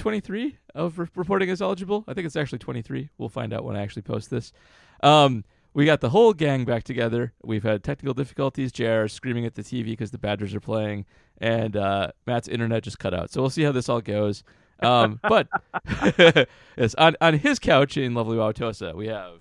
23 of re- reporting as eligible. I think it's actually 23. We'll find out when I actually post this. Um, we got the whole gang back together. We've had technical difficulties. JR screaming at the TV because the Badgers are playing, and uh, Matt's internet just cut out. So we'll see how this all goes. Um, but yes, on, on his couch in lovely Wauwatosa, we have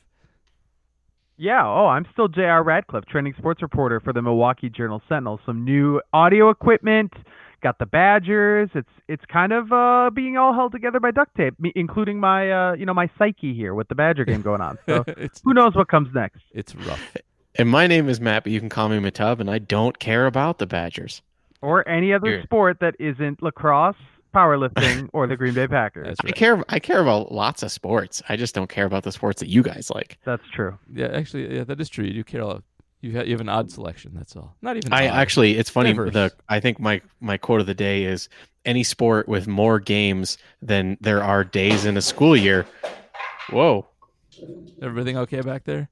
Yeah, oh, I'm still J.R. Radcliffe, trending sports reporter for the Milwaukee Journal Sentinel. Some new audio equipment, got the Badgers. It's it's kind of uh, being all held together by duct tape, me, including my uh, you know my psyche here with the Badger game going on. So it's who knows what comes next? it's rough. And my name is Matt, but you can call me Matub, and I don't care about the Badgers. Or any other Here. sport that isn't lacrosse, powerlifting, or the Green Bay Packers. That's I care. I care about lots of sports. I just don't care about the sports that you guys like. That's true. Yeah, actually, yeah, that is true. You do care a lot. You have, you have an odd selection. That's all. Not even. I odd. actually, it's funny. Diverse. The I think my my quote of the day is any sport with more games than there are days in a school year. Whoa. everything okay back there.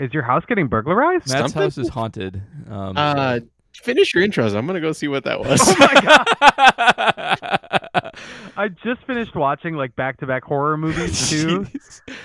Is your house getting burglarized? Matt's Something? house is haunted. Um, Uh, finish your intros. I'm gonna go see what that was. Oh my god! I just finished watching like back-to-back horror movies too.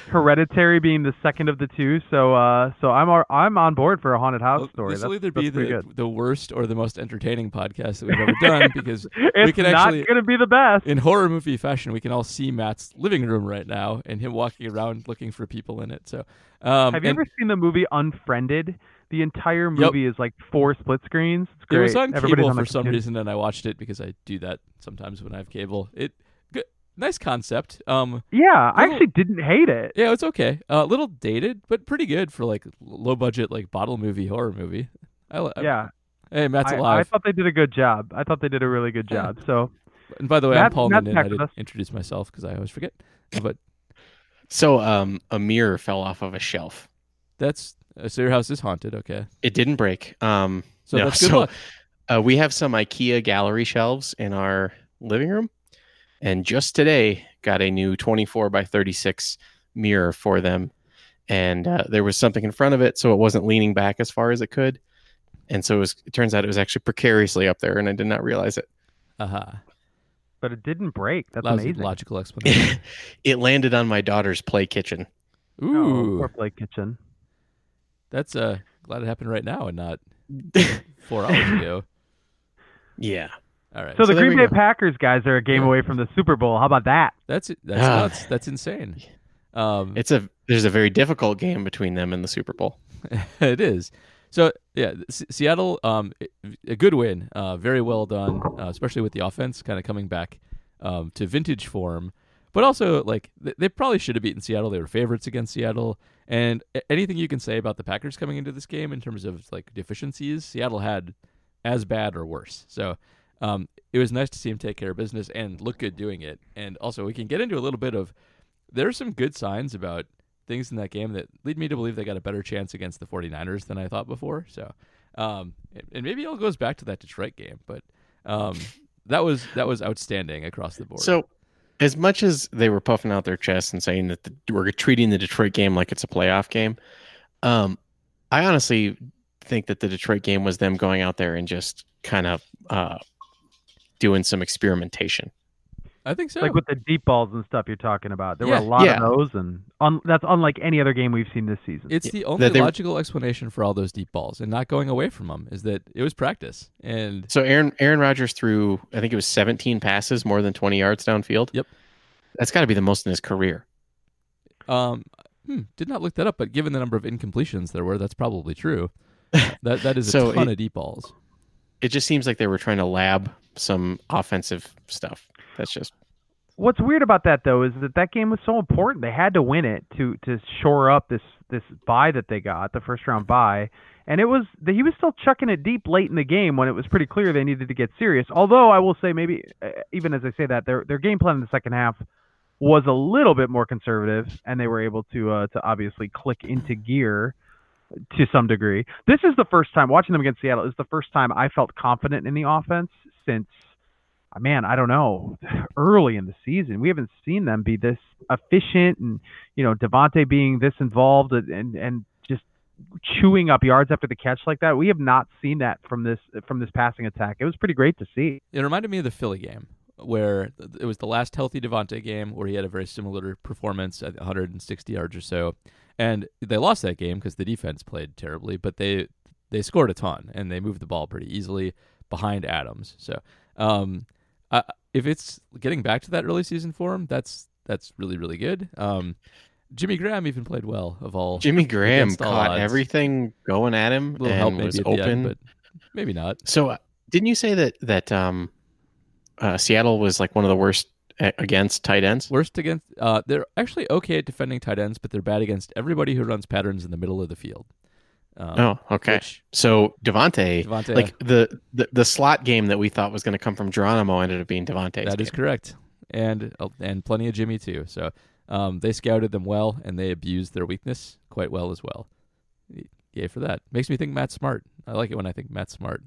Hereditary being the second of the two. So uh so I'm I'm on board for a haunted house Well, story. This will either be the, the worst or the most entertaining podcast that we've ever done because It's can not actually- going to be the best. in horror movie fashion, we can all see Matt's living room right now and him walking around looking for people in it. So, um, Have you and ever seen the movie Unfriended? The entire movie is like four split screens. It's it great. was on Everybody's cable on for some computer. reason, and I watched it because I do that sometimes when I have cable. It good, nice concept. Um, Yeah, I actually didn't hate it. yeah, it's okay. A little dated, but pretty good for like low budget like bottle movie horror movie. I, I- Yeah, hey, Matt's I, I thought they did a good job. I thought they did a really good job. So and by the way, Matt- I'm Paul Matt's Noonan. back I didn't introduce myself because I always forget. But so, um, a mirror fell off of a shelf. that's uh, so your house is haunted. Okay, It didn't break. Um, so No, that's good so- luck. Uh, we have some IKEA gallery shelves in our living room, and just today got a new 24 by 36 mirror for them. And uh, there was something in front of it, so it wasn't leaning back as far as it could. And so it, was, it turns out it was actually precariously up there, and I did not realize it. Uh huh. but it didn't break. That's That was a amazing. logical explanation. it landed on my daughter's play kitchen. Oh, Ooh, poor play kitchen. That's uh glad it happened right now and not four hours ago. Yeah. All right, So the there Green Bay go. Packers guys are a game Yeah. away from the Super Bowl. How about that? that's. That's Ah. nuts. That's insane. Um, It's a there's a very difficult game between them and the Super Bowl. it is. So yeah, S- Seattle, um, a good win, uh, very well done, uh, especially with the offense kind of coming back um, to vintage form. But also, like th- they probably should have beaten Seattle. They were favorites against Seattle. And anything you can say about the Packers coming into this game in terms of like deficiencies, Seattle had as bad or worse. So um, it was nice to see him take care of business and look good doing it. And also, we can get into a little bit of there are some good signs about things in that game that lead me to believe they got a better chance against the 49ers than I thought before. So, um, and- maybe it all goes back to that Detroit game, but um, that was that was outstanding across the board. So, as much as they were puffing out their chests and saying that the, we're treating the Detroit game like it's a playoff game, um, I honestly think that the Detroit game was them going out there and just kind of uh, doing some experimentation. I think so. Like with the deep balls and stuff you're talking about. There Yeah. were a lot Yeah. of those, and un- that's unlike any other game we've seen this season. it's Yeah, the only that they- logical explanation for all those deep balls and not going away from them is that it was practice. And So Aaron Aaron Rodgers threw I think it was 17 passes, more than 20 yards downfield. Yep. That's got to be the most in his career. um, hmm, did not look that up, but given the number of incompletions there were, that's probably true. that that is a So ton it- of deep balls. It just seems like they were trying to lab some offensive stuff. That's just What's weird about that though is that that game was so important. They had to win it to to shore up this this bye that they got, the first round bye. And it was he was still chucking it deep late in the game when it was pretty clear they needed to get serious. Although I will say maybe uh, even as I say that their their game plan in the second half was a little bit more conservative and they were able to uh, to obviously click into gear to some degree. This is the first time watching them against Seattle is the first time I felt confident in the offense since man, I don't know, early in the season. We haven't seen them be this efficient and, you know, Davante being this involved and, and, and just chewing up yards after the catch like that. We have not seen that from this from this passing attack. It was pretty great to see. It reminded me of the Philly game where it was the last healthy Davante game where he had a very similar performance at 160 yards or so, and they lost that game because the defense played terribly, but they they scored a ton and they moved the ball pretty easily behind Adams. So, um, uh, if it's getting back to that early season form, that's that's really really good. Um, Jimmy Graham even played well of all. Jimmy Graham all caught odds. everything going at him A little help maybe was open. end, but maybe not. So uh, didn't you say that that um, uh, Seattle was like one of the worst against tight ends? Worst against uh, they're actually okay at defending tight ends, but they're bad against everybody who runs patterns in the middle of the field. Um, Oh, okay. which So Davante, Davante, like the, the the slot game that we thought was going to come from Geronimo ended up being Davante's. that is game. correct, and uh, and plenty of Jimmy too. So um, they scouted them well, and they abused their weakness quite well as well. Yay for that! Makes me think Matt Smart. I like it when I think Matt Smart.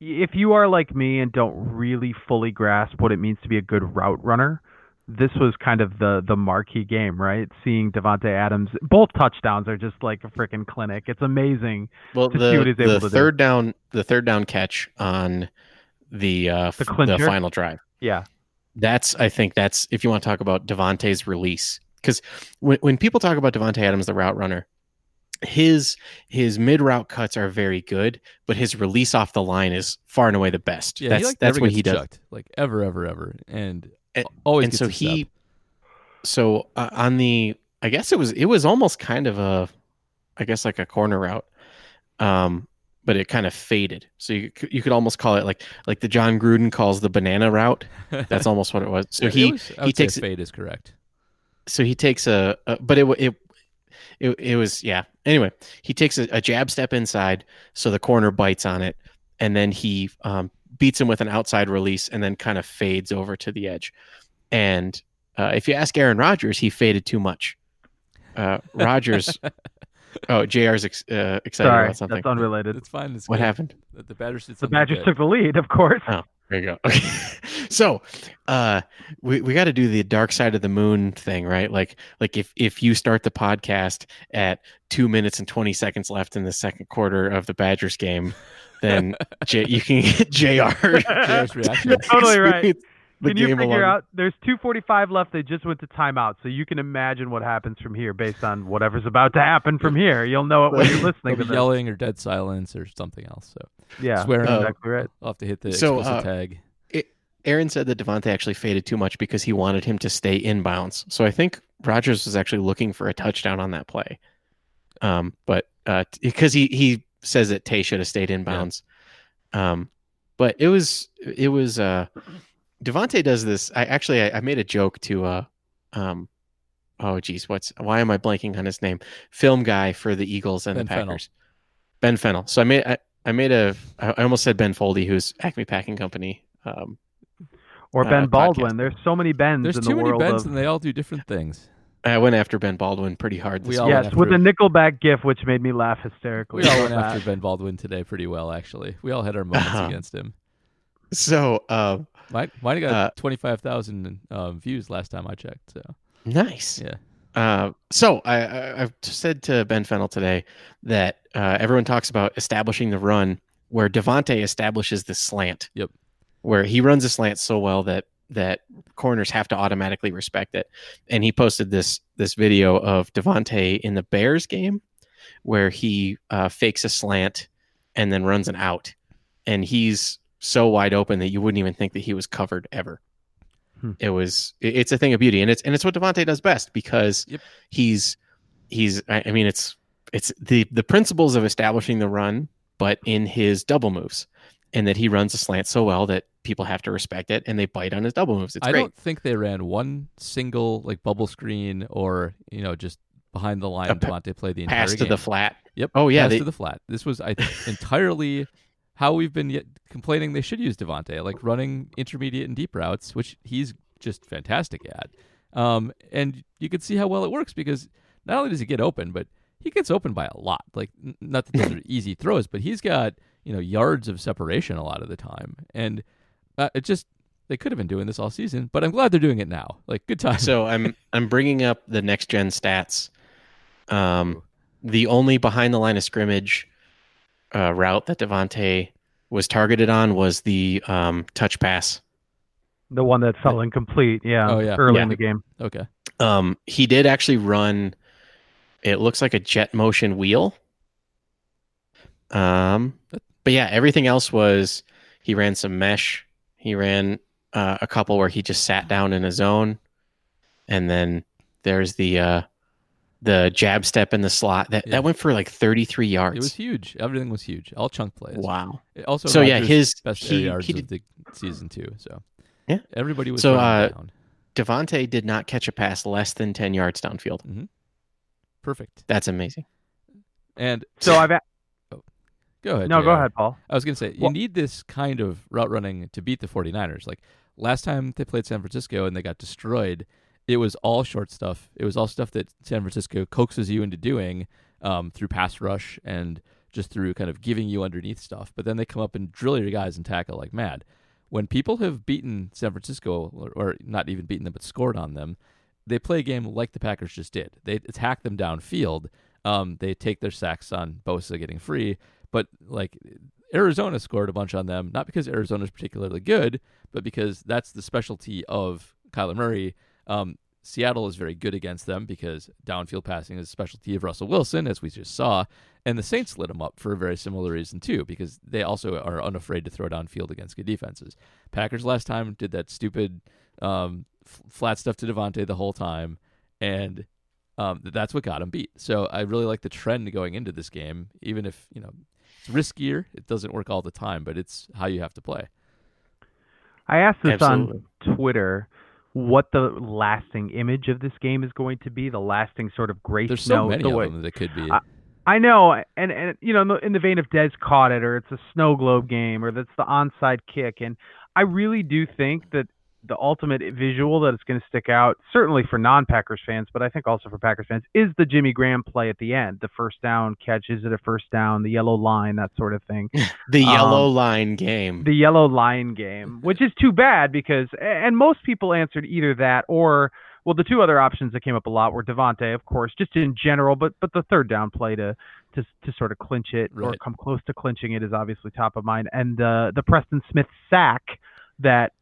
If you are like me and don't really fully grasp what it means to be a good route runner, this was kind of the the marquee game, right? Seeing Davante Adams, both touchdowns are just like a freaking clinic. It's amazing. Well, to the, see what he's able the to do. third down the third down catch on the uh, The the final drive. Yeah. That's I think that's if you want to talk about Davante's release because when when people talk about Davante Adams, the route runner, his his mid route cuts are very good, but his release off the line is far and away the best. Yeah, that's he like that's what gets he does. chucked, like ever, ever, ever, and, And- always and so he step. so uh, on the i guess it was it was almost kind of a i guess like a corner route um but it kind of faded so you, you could almost call it like like the jon gruden calls the banana route that's almost what it was so Yeah, he was- he takes fade is correct. so he takes a, a but it, it it it was yeah anyway he takes a, a jab step inside so the corner bites on it and then he um, beats him with an outside release and then kind of fades over to the edge and uh, if you ask aaron rodgers he faded too much uh, rodgers oh jr's ex- uh, excited Sorry, about something that's unrelated. It's fine. It's what good. happened The, the Badgers did The Badgers good. took the lead, of course. There you go. Okay. so, uh, we, we got to do the dark side of the moon thing, right? Like, like if, if you start the podcast at two minutes and 20 seconds left in the second quarter of the Badgers game, then J, you can get JR. JR's reaction. You're totally right. experience the Can you game figure along- out? There's 2:45 left. They just went to timeout, so you can imagine what happens from here based on whatever's about to happen from here. You'll know it when you're listening They'll to this. yelling or dead silence or something else. So Yeah, swearing. that's Oh. exactly right. I'll have to hit the So, explicit uh, tag. Aaron said that Davante actually faded too much because he wanted him to stay inbounds. So I think Rodgers was actually looking for a touchdown on that play. Um, but uh, because he he says that Tay should have stayed in inbounds. Um, but it was it was uh, Davante does this. I actually I, I made a joke to uh, um, oh geez, what's why am I blanking on his name? Film guy for the Eagles and Ben the Fennell. Packers. Ben Fennell. So I made I, I made a I I almost said Ben Foldy, who's Acme Packing Company. Um, Or uh, Ben podcast. Baldwin. There's so many Bens There's in too the many world bends of. and they all do different things. I went after Ben Baldwin pretty hard. This We all yes, after with the him. Nickelback gif, which made me laugh hysterically. We all went after. Ben Baldwin today pretty well, actually. We all had our moments Uh-huh. against him. So uh, Mine, mine got Uh, 25,000 um, views last time I checked. So nice. yeah, Uh, so I, I I've said to Ben Fennell today that uh, everyone talks about establishing the run, where Davante establishes the slant. Yep. Where he runs a slant so well that that corners have to automatically respect it. And he posted this this video of Davante in the Bears game, where he uh, fakes a slant and then runs an out, and he's so wide open that you wouldn't even think that he was covered ever. Hmm. It was it- it's a thing of beauty, and it's and it's what Davante does best because Yep. he's he's I mean it's it's the the principles of establishing the run, but in his double moves, and that he runs a slant so well that people have to respect it and they bite on his double moves. It's I great. don't think they ran one single like bubble screen or you know just behind the line A pa- Davante play the entire Pass to game. the flat. Yep. Oh, yeah, Pass they- to the flat. This was I think, entirely how we've been yet complaining they should use Davante, like running intermediate and deep routes, which he's just fantastic at. Um, and you can see how well it works because not only does he get open, but he gets open by a lot. Like not that those are easy throws, but he's got you know yards of separation a lot of the time, and uh, it just they could have been doing this all season, but I'm glad they're doing it now. Like good time. So I'm I'm bringing up the next gen stats. Um, the only behind the line of scrimmage uh, route that Davante was targeted on was the um, touch pass. The one that fell incomplete, yeah, Oh, yeah. early Yeah. in the game. Okay. Um, he did actually run. It looks like a jet motion wheel. Um, but yeah, everything else was he ran some mesh. He ran uh, a couple where he just sat down in a zone, and then there's the uh, the jab step in the slot that Yeah. that went for like 33 yards. It was huge. Everything was huge. All chunk plays. wow. It Also, So, yeah, his- best he- yards he of the season too. So Yeah. everybody was So, running uh, down. Davante did not catch a pass less than 10 yards downfield. Mm-hmm. Perfect. That's amazing. And So I've a- go ahead. no, go ahead, Paul. I was going to say, you Well- need this kind of route running to beat the 49ers. Like last time they played San Francisco and they got destroyed, it was all short stuff. It was all stuff that San Francisco coaxes you into doing um, through pass rush and just through kind of giving you underneath stuff. But then they come up and drill your guys and tackle like mad. When people have beaten San Francisco, or, or not even beaten them, but scored on them, they play a game like the Packers just did. They attack them downfield. Um, they take their sacks on Bosa getting free, but like Arizona scored a bunch on them, not because Arizona is particularly good, but because that's the specialty of Kyler Murray. Um, Seattle is very good against them because downfield passing is a specialty of Russell Wilson, as we just saw. And the Saints lit them up for a very similar reason, too, because they also are unafraid to throw downfield against good defenses. Packers last time did that stupid um, f- flat stuff to Davante the whole time, and um, that's what got him beat. So I really like the trend going into this game, even if, you know, it's riskier. It doesn't work all the time, but it's how you have to play. I asked this Absolutely. on Twitter what the lasting image of this game is going to be, the lasting sort of grace There's so note. many the of way, them that could be. I- I know, and and you know, in the, in the vein of Des caught it, or it's a snow globe game, or that's the onside kick, and I really do think that the ultimate visual that is going to stick out, certainly for non-Packers fans, but I think also for Packers fans, is the Jimmy Graham play at the end, the first down catch, is it a first down, the yellow line, that sort of thing. The Um, yellow line game. the yellow line game, which is too bad because, and most people answered either that or, well, the two other options that came up a lot were Davante, of course, just in general, but but the third down play to to to sort of clinch it or come close to clinching it is obviously top of mind, and uh, the Preston Smith sack that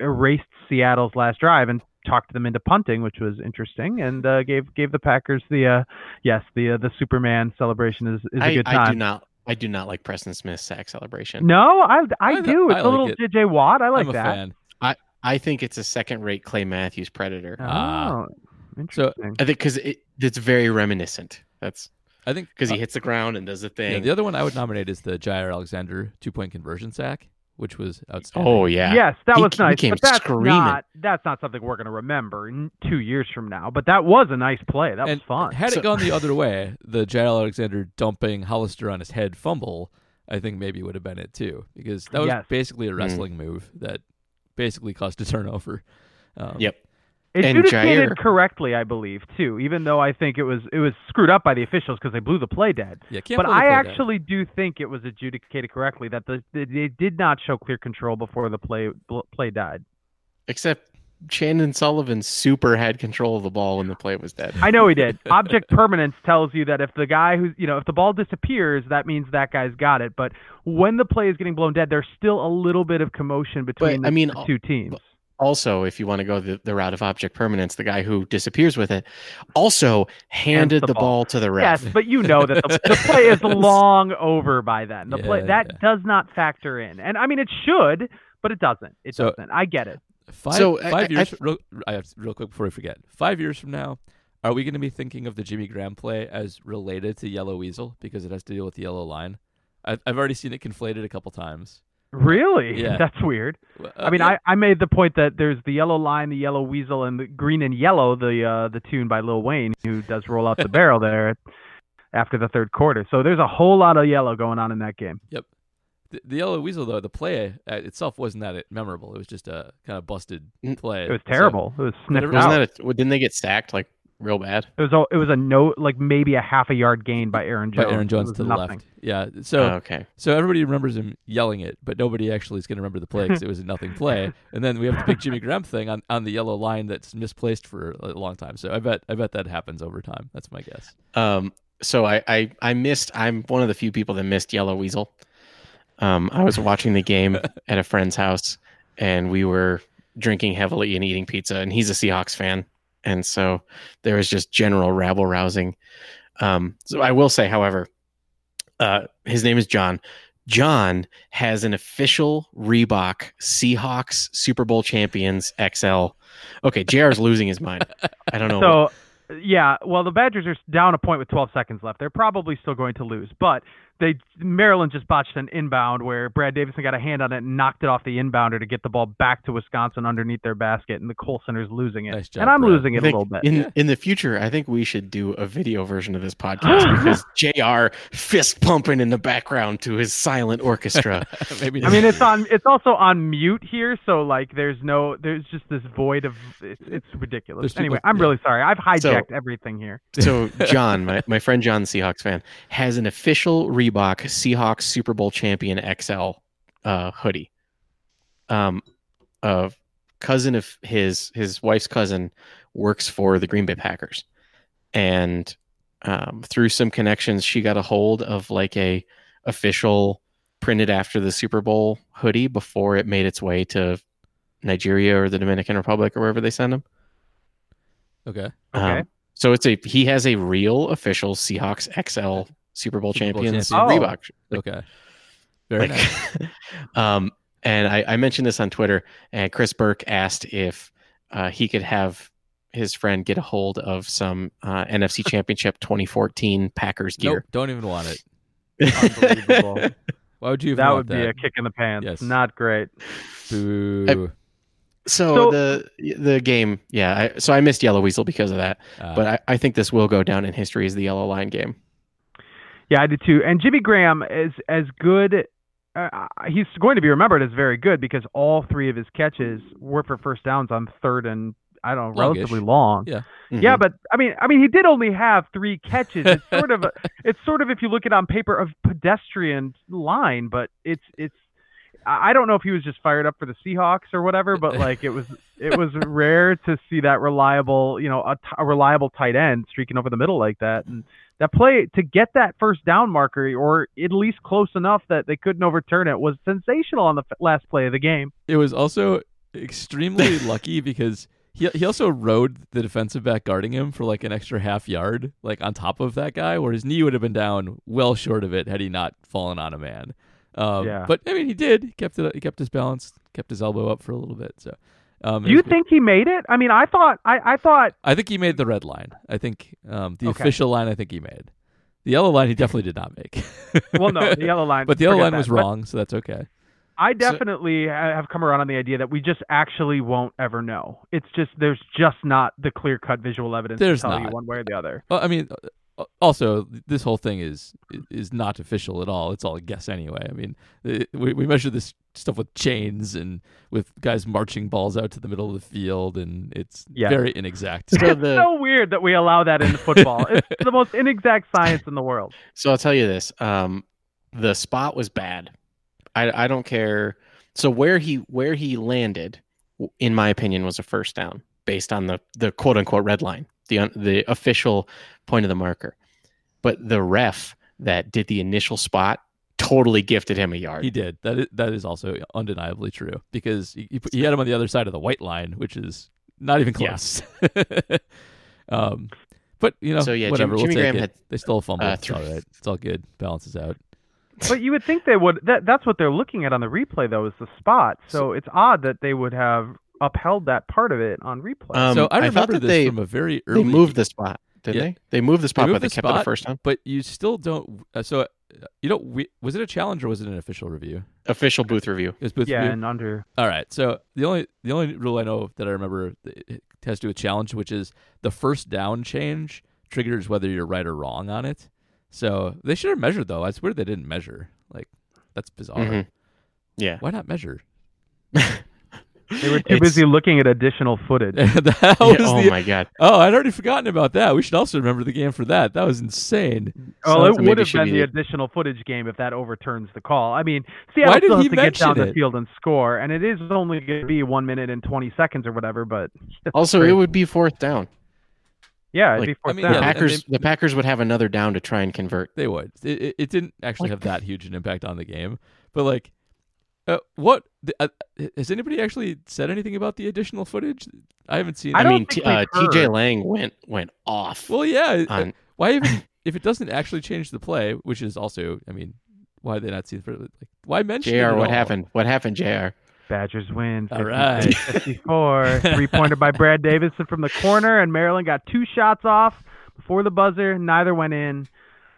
erased Seattle's last drive and talked them into punting, which was interesting, and uh, gave gave the Packers the uh, yes the uh, the Superman celebration is is a I, good I do not. I do not like Preston Smith's sack celebration. No, I I, I- do. I It's a little it. JJ Watt. I like I'm a that. fan. I think it's a second-rate Clay Matthews predator. Ah. Oh, interesting. I think because it, it's very reminiscent. That's I think because he uh, hits the ground and does the thing. yeah, thing. the other one I would nominate is the Jaire Alexander two point conversion sack, which was outstanding. oh yeah. Yes, that He- was he nice, came but that's screaming. not that's not something we're going to remember in two years from now. But that was a nice play. That and was fun. Had So- it gone the other way, the Jaire Alexander dumping Hollister on his head fumble, I think maybe would have been it too, because that was Yes. basically a Mm. wrestling move that basically caused a turnover. Um, Yep. It and adjudicated Jair- correctly, I believe, too. Even though I think it was it was screwed up by the officials because they blew the play dead. Yeah, But play I play dead. actually do think it was adjudicated correctly that the, the they did not show clear control before the play bl- play died. Except Chandon Sullivan super had control of the ball when the play was dead. I know he did. Object permanence tells you that if the guy who's, you know, if the ball disappears, that means that guy's got it. But when the play is getting blown dead, there's still a little bit of commotion between But, I mean, the two teams. Also, if you want to go the, the route of object permanence, the guy who disappears with it also handed the the, ball. ball. to the ref. Yes, but you know that the, the play is long over by then. The play that yeah. does not factor in, and I mean it should, but it doesn't. It So- doesn't. I get it. Five, So, five I- years. I- real, I have, real quick before I forget. Five years from now, are we going to be thinking of the Jimmy Graham play as related to Yellow Weasel because it has to deal with the yellow line? I've, I've already seen it conflated a couple times. Really? Yeah. That's weird. Well, I mean, uh, I, I made the point that there's the yellow line, the yellow weasel, and the green and yellow, the uh, the tune by Lil Wayne, who does roll out the barrel there after the third quarter. So there's a whole lot of yellow going on in that game. the, the Yellow Weasel though the play uh, itself wasn't that memorable. It was just a kind of busted Mm, play. It was So- terrible. it was sniffed out. Wasn't that a, didn't they get sacked like real bad? it was a it was a no like maybe a half a yard gain by Aaron by Jones. Aaron Jones to the nothing. left. Yeah. So Oh, okay. so everybody remembers him yelling it, but nobody actually is going to remember the play because it was a nothing play. And then we have the big Jimmy Graham thing on, on the yellow line that's misplaced for a long time. So I bet I bet that happens over time. That's my guess. Um, so I, I I missed. I'm one of the few people that missed Yellow Weasel. Um, I was watching the game at a friend's house, and we were drinking heavily and eating pizza. And he's a Seahawks fan, and so there was just general rabble rousing. Um, so I will say, however, uh, his name is John. John has an official Reebok Seahawks Super Bowl champions XL. Okay, JR is losing his mind. I don't know. what- So, yeah, well, the Badgers are down a point with 12 seconds left. They're probably still going to lose, but they Maryland just botched an inbound where Brad Davison got a hand on it and knocked it off the inbounder to get the ball back to Wisconsin underneath their basket, and the Kohl Center's losing it, Nice job, and I'm Brad. losing it a little bit. in Yeah. in the future, I think we should do a video version of this podcast because Jr. fist pumping in the background to his silent orchestra. Maybe I mean, it's on. It's also on mute here, so like, there's no. There's just this void of. It's, it's ridiculous. There's people- anyway, I'm yeah. really sorry. I've hijacked So- everything here. so John, my, my friend John, Seahawks fan, has an official Reebok Seahawks Super Bowl champion XL uh, hoodie. Um, a cousin of his, his wife's cousin, works for the Green Bay Packers, and um, through some connections, she got a hold of like a official printed after the Super Bowl hoodie before it made its way to Nigeria or the Dominican Republic or wherever they send them. okay. Okay. Um, so it's a he has a real official Seahawks XL Super Bowl Super Bowl champions champion. Oh. Reebok. Like- Okay. Very like- nice. um, and I, I mentioned this on Twitter, and Chris Burke asked if uh, he could have his friend get a hold of some uh, NFC Championship 2014 Packers Nope, gear. don't even want it. Unbelievable. Why would you even that want would be that? a kick in the pants. Yes. Not great. Boo. So, So- the the game, yeah. I, so I missed Yellow Weasel because of that, Uh, but I, I think this will go down in history as the Yellow Line game. Yeah, I did too. And Jimmy Graham is as good. Uh, he's going to be remembered as very good because all three of his catches were for first downs on third and I don't know, Longish. relatively long. Yeah. Yeah, Mhm. but I mean, I mean, he did only have three catches. It's sort of, a, it's sort of if you look at it on paper, a pedestrian line, but it's it's. I I don't know if he was just fired up for the Seahawks or whatever, but like it was, it was rare to see that reliable, you know, a, t- a reliable tight end streaking over the middle like that, and that play to get that first down marker or at least close enough that they couldn't overturn it was sensational on the f- last play of the game. it was also extremely lucky because he he also rode the defensive back guarding him for like an extra half yard, like on top of that guy, where his knee would have been down well short of it had he not fallen on a man. Um, Yeah. But I mean, he did. He kept it. He kept his balance. Kept his elbow up for a little bit. So. Um, Do you think he made it? I mean, I thought, I, I thought I think he made the red line. I think um, the Okay. official line. I think he made. The yellow line he definitely did not make. Well, no, the yellow line. but the yellow line that. was But wrong, so that's okay. I definitely ha- have come around on the idea that we just actually won't ever know. It's just there's just not the clear cut visual evidence There's to tell you not. one way or the other. Well, I mean, uh, also this whole thing is is not official at all. It's all a guess anyway. I mean, it, we we measure this stuff with chains and with guys marching balls out to the middle of the field, and it's Yeah. very inexact. So it's the- so weird that we allow that in football. it's the most inexact science in the world. So I'll tell you this: um, the spot was bad. I I don't care. So where he where he landed, in my opinion, was a first down based on the the quote unquote red line, the un- the official point of the marker. But the ref that did the initial spot totally gifted him a yard. He did. That is, that is also undeniably true because he, he, he had him on the other side of the white line, which is not even Yeah. close. um, but you know, So, yeah, whatever. Jimmy we'll take Graham it. had, they still fumbled. uh, it's all. It's all good. Balances out. But you would think they would. That that's what they're looking at on the replay though is the spot. So it's odd that they would have upheld that part of it on replay. Um, so I I thought remember that this they- from a very early. they moved the spot, didn't Yeah. they? They moved the spot, moved but they the kept it the first time. but you still don't. Uh, so uh, you don't. We, was it a challenge or was it an official review? Official booth review. It was booth yeah, review. and under. All right. So the only the only rule I know that I remember that it has to do with challenge, which is the first down change triggers whether you're right or wrong on it. So they should have measured though. It's weird they didn't measure. Like that's bizarre. Mhm. Yeah. Why not measure? They were too It's- busy looking at additional footage. that Yeah, oh the, my god. oh, I'd already forgotten about that. We should also remember the game for that. That was insane. Oh, So it maybe would have been be the the- additional footage game if that overturns the call. I mean, Seattle Why still has to get down mention the field and score, and it is only going to be one minute and twenty seconds or whatever. But Also, great. it would be fourth down. Yeah, it'd Like, be fourth I mean, down. the Packers they- the Packers would have another down to try and convert. They would. It, it, it didn't actually Like- have that huge an impact on the game, but like, uh, what uh, has anybody actually said anything about the additional footage? I haven't seen. I I, mean, think t- uh, TJ. Lang went went off well, yeah. on why even if it doesn't actually change the play, which is also, I mean, why they not seen for like why mention it JR. at What all? happened? What happened, Jr. Badgers win. All right. 54. Three pointer by Brad Davison from the corner, and Maryland got two shots off before the buzzer. Neither went in.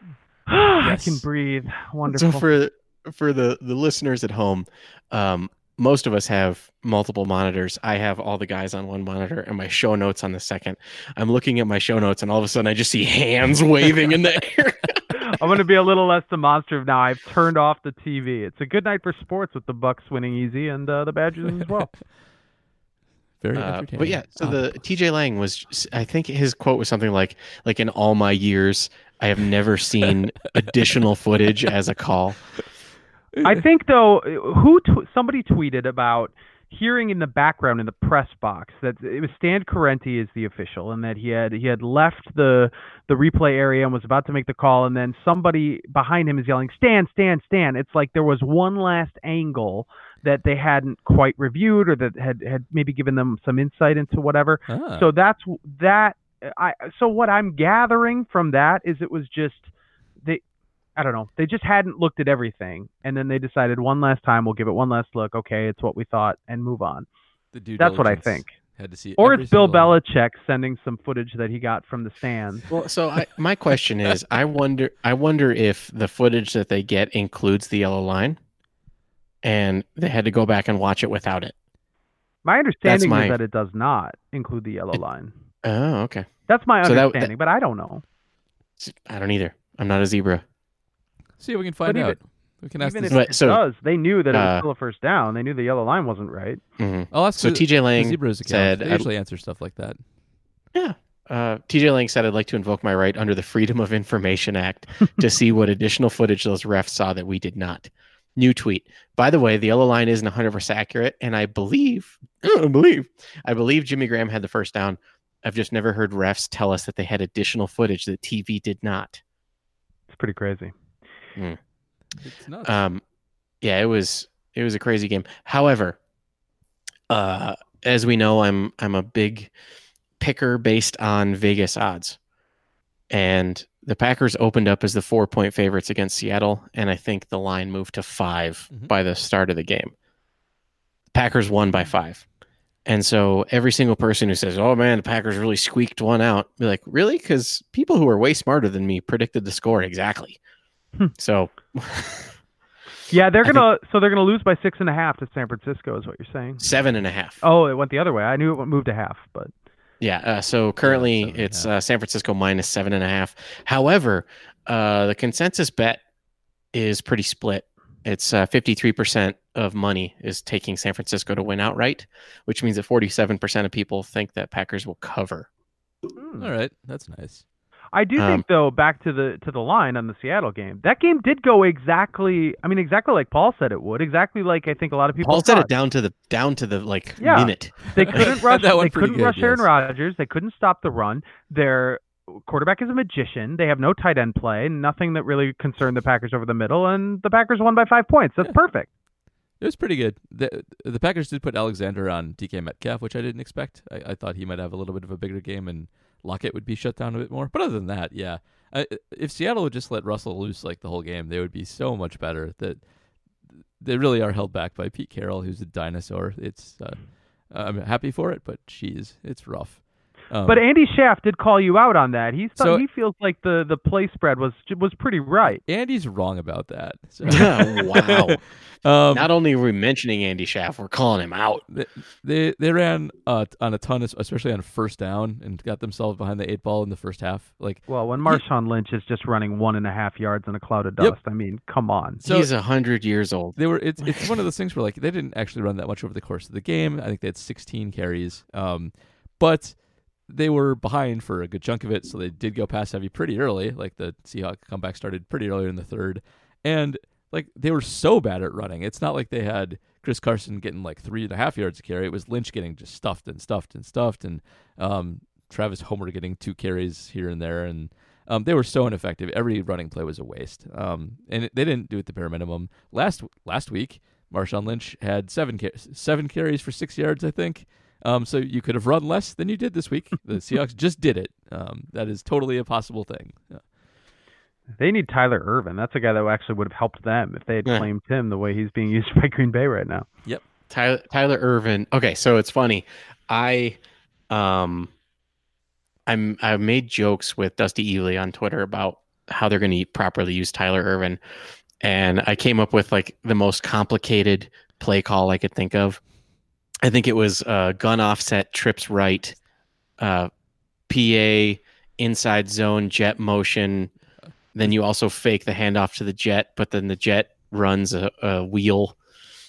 I can breathe. Wonderful. So for for the the listeners at home, um, most of us have multiple monitors. I have all the guys on one monitor and my show notes on the second. I'm looking at my show notes and all of a sudden I just see hands waving in the air. I'm going to be a little less demonstrative now. I've turned off the TV. It's a good night for sports with the Bucks winning easy and uh, the Badgers as well. Very Uh, but yeah, so Uh, the TJ Lang was, I think his quote was something like, like in all my years, I have never seen additional footage as a call. I think though, who tw- somebody tweeted about hearing in the background in the press box that it was Stan Correnti is the official, and that he had he had left the the replay area and was about to make the call, and then somebody behind him is yelling, "Stan, Stan, Stan!" It's like there was one last angle that they hadn't quite reviewed, or that had had maybe given them some insight into whatever. ah, So that's that. I so what I'm gathering from that is it was just. I don't know. They just hadn't looked at everything, and then they decided one last time we'll give it one last look. Okay, it's what we thought, and move on. the due That's what I think. Had to see, Or it's Bill single- Belichick sending some footage that he got from the stands. Well, so I, my question is, I wonder, I wonder if the footage that they get includes the yellow line, and they had to go back and watch it without it. My understanding my- is that it does not include the yellow It- line. Oh, okay. That's my So that- understanding, but I don't know. I don't either. I'm not a zebra. See if we can find even- out. We can ask. Even this- if But- it so, does, they knew that it was uh, still a first down. They knew the yellow line wasn't right. hmm I'll ask So the, TJ the Lang Zebras account. said, they I'd- answer stuff like that. Yeah. Uh, TJ Lang said, I'd like to invoke my right under the Freedom of Information Act to see what additional footage those refs saw that we did not. New tweet. By the way, the yellow line isn't 100% accurate, and I believe, I believe, I believe Jimmy Graham had the first down. I've just never heard refs tell us that they had additional footage that TV did not. It's pretty crazy. It's nuts. Um, yeah, it was it was a crazy game. However, uh, as we know, I'm I'm a big picker based on Vegas odds, and the Packers opened up as the four point favorites against Seattle, and I think the line moved to 5 Mhm. by the start of the game. Packers won by five. And so every single person who says, "Oh man, the Packers really squeaked one out," be like, "Really?" Because people who are way smarter than me predicted the score exactly. Hmm. So Yeah, they're gonna so they're gonna lose by six and a half to San Francisco, is what you're saying. seven and a half. Oh, it went the other way. I knew it moved to half, but Yeah. Uh, so currently seven and a it's uh, San Francisco minus seven and a half. However, uh, the consensus bet is pretty split. It's uh, 53% of money is taking San Francisco to win outright, which means that 47% of people think that Packers will cover. hmm. All right, that's nice. I do Um, think though, back to the to the line on the Seattle game, that game did go exactly. I mean, exactly like Paul said it would. Exactly like I think a lot of people. Paul said it down to the down to the like Yeah. minute. They couldn't rush. That one they pretty couldn't good, rush Aaron. Rodgers. They couldn't stop the run. Their quarterback is a magician. They have no tight end play. Nothing that really concerned the Packers over the middle, and the Packers won by five points. That's Yeah. perfect. It was pretty good. The the Packers did put Alexander on DK Metcalf, which I didn't expect. I, I thought he might have a little bit of a bigger game and Lockett would be shut down a bit more. But other than that, yeah. I, if Seattle would just let Russell loose like the whole game, they would be so much better. That they really are held back by Pete Carroll, who's a dinosaur. It's uh, I'm happy for it, but geez, it's rough. Um, But Andy Schaff did call you out on that. He thought So- he feels like the the play spread was was pretty right. Andy's wrong about that. So, wow. um, Not only are we mentioning Andy Schaff, we're calling him out. they they ran uh, on a ton, of, especially on first down, and got themselves behind the eight ball in the first half. Like Well, when Marshawn Lynch is just running one and a half yards in a cloud of Yep. dust, I mean, come on. So- He's a hundred years old. they were, it's it's one of those things where like they didn't actually run that much over the course of the game. I think they had 16 carries, um, but they were behind for a good chunk of it, so they did go pass heavy pretty early. Like the Seahawks comeback started pretty early in the third, and like they were so bad at running. It's not like they had Chris Carson getting like three and a half yards a carry. It was Lynch getting just stuffed and stuffed and stuffed, and um, Travis Homer getting two carries here and there, and um, they were so ineffective. Every running play was a waste, um, and it, they didn't do it the bare minimum. Last last week, Marshawn Lynch had seven car- seven carries for six yards, I think. Um, so you could have run less than you did this week. The Seahawks just did it. Um, that is totally a possible thing. Yeah. They need Tyler Ervin. That's a guy that actually would have helped them if they had Yeah. claimed him the way he's being used by Green Bay right now. Yep. Tyler Tyler Ervin. Okay, so it's funny. I um I'm I made jokes with Dusty Ely on Twitter about how they're going to properly use Tyler Ervin, and I came up with like the most complicated play call I could think of. I think it was uh, gun offset trips right, uh, PA inside zone jet motion. Then you also fake the handoff to the jet, but then the jet runs a, a wheel.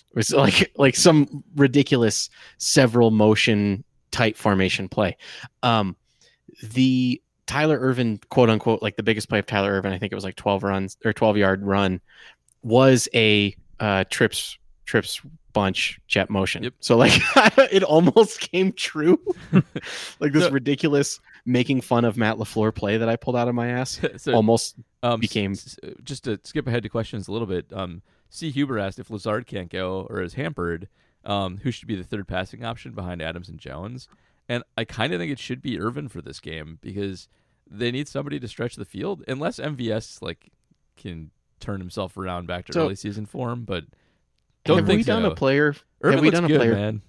It was like like some ridiculous several motion type formation play. Um, the Tyler Ervin quote unquote like the biggest play of Tyler Ervin, I think it was like twelve runs or twelve yard run, was a uh, trips trips bunch jet motion. Yep. So like it almost came true. like this ridiculous making fun of Matt LaFleur play that I pulled out of my ass so almost um, became- s- s- just to skip ahead to questions a little bit. Um, C. Huber asked if Lazard can't go or is hampered. Um, who should be the third passing option behind Adams and Jones? And I kind of think it should be Ervin for this game because they need somebody to stretch the field, unless MVS like can turn himself around back to So- early season form. But don't have we done a player Ervin have we done a good, player man.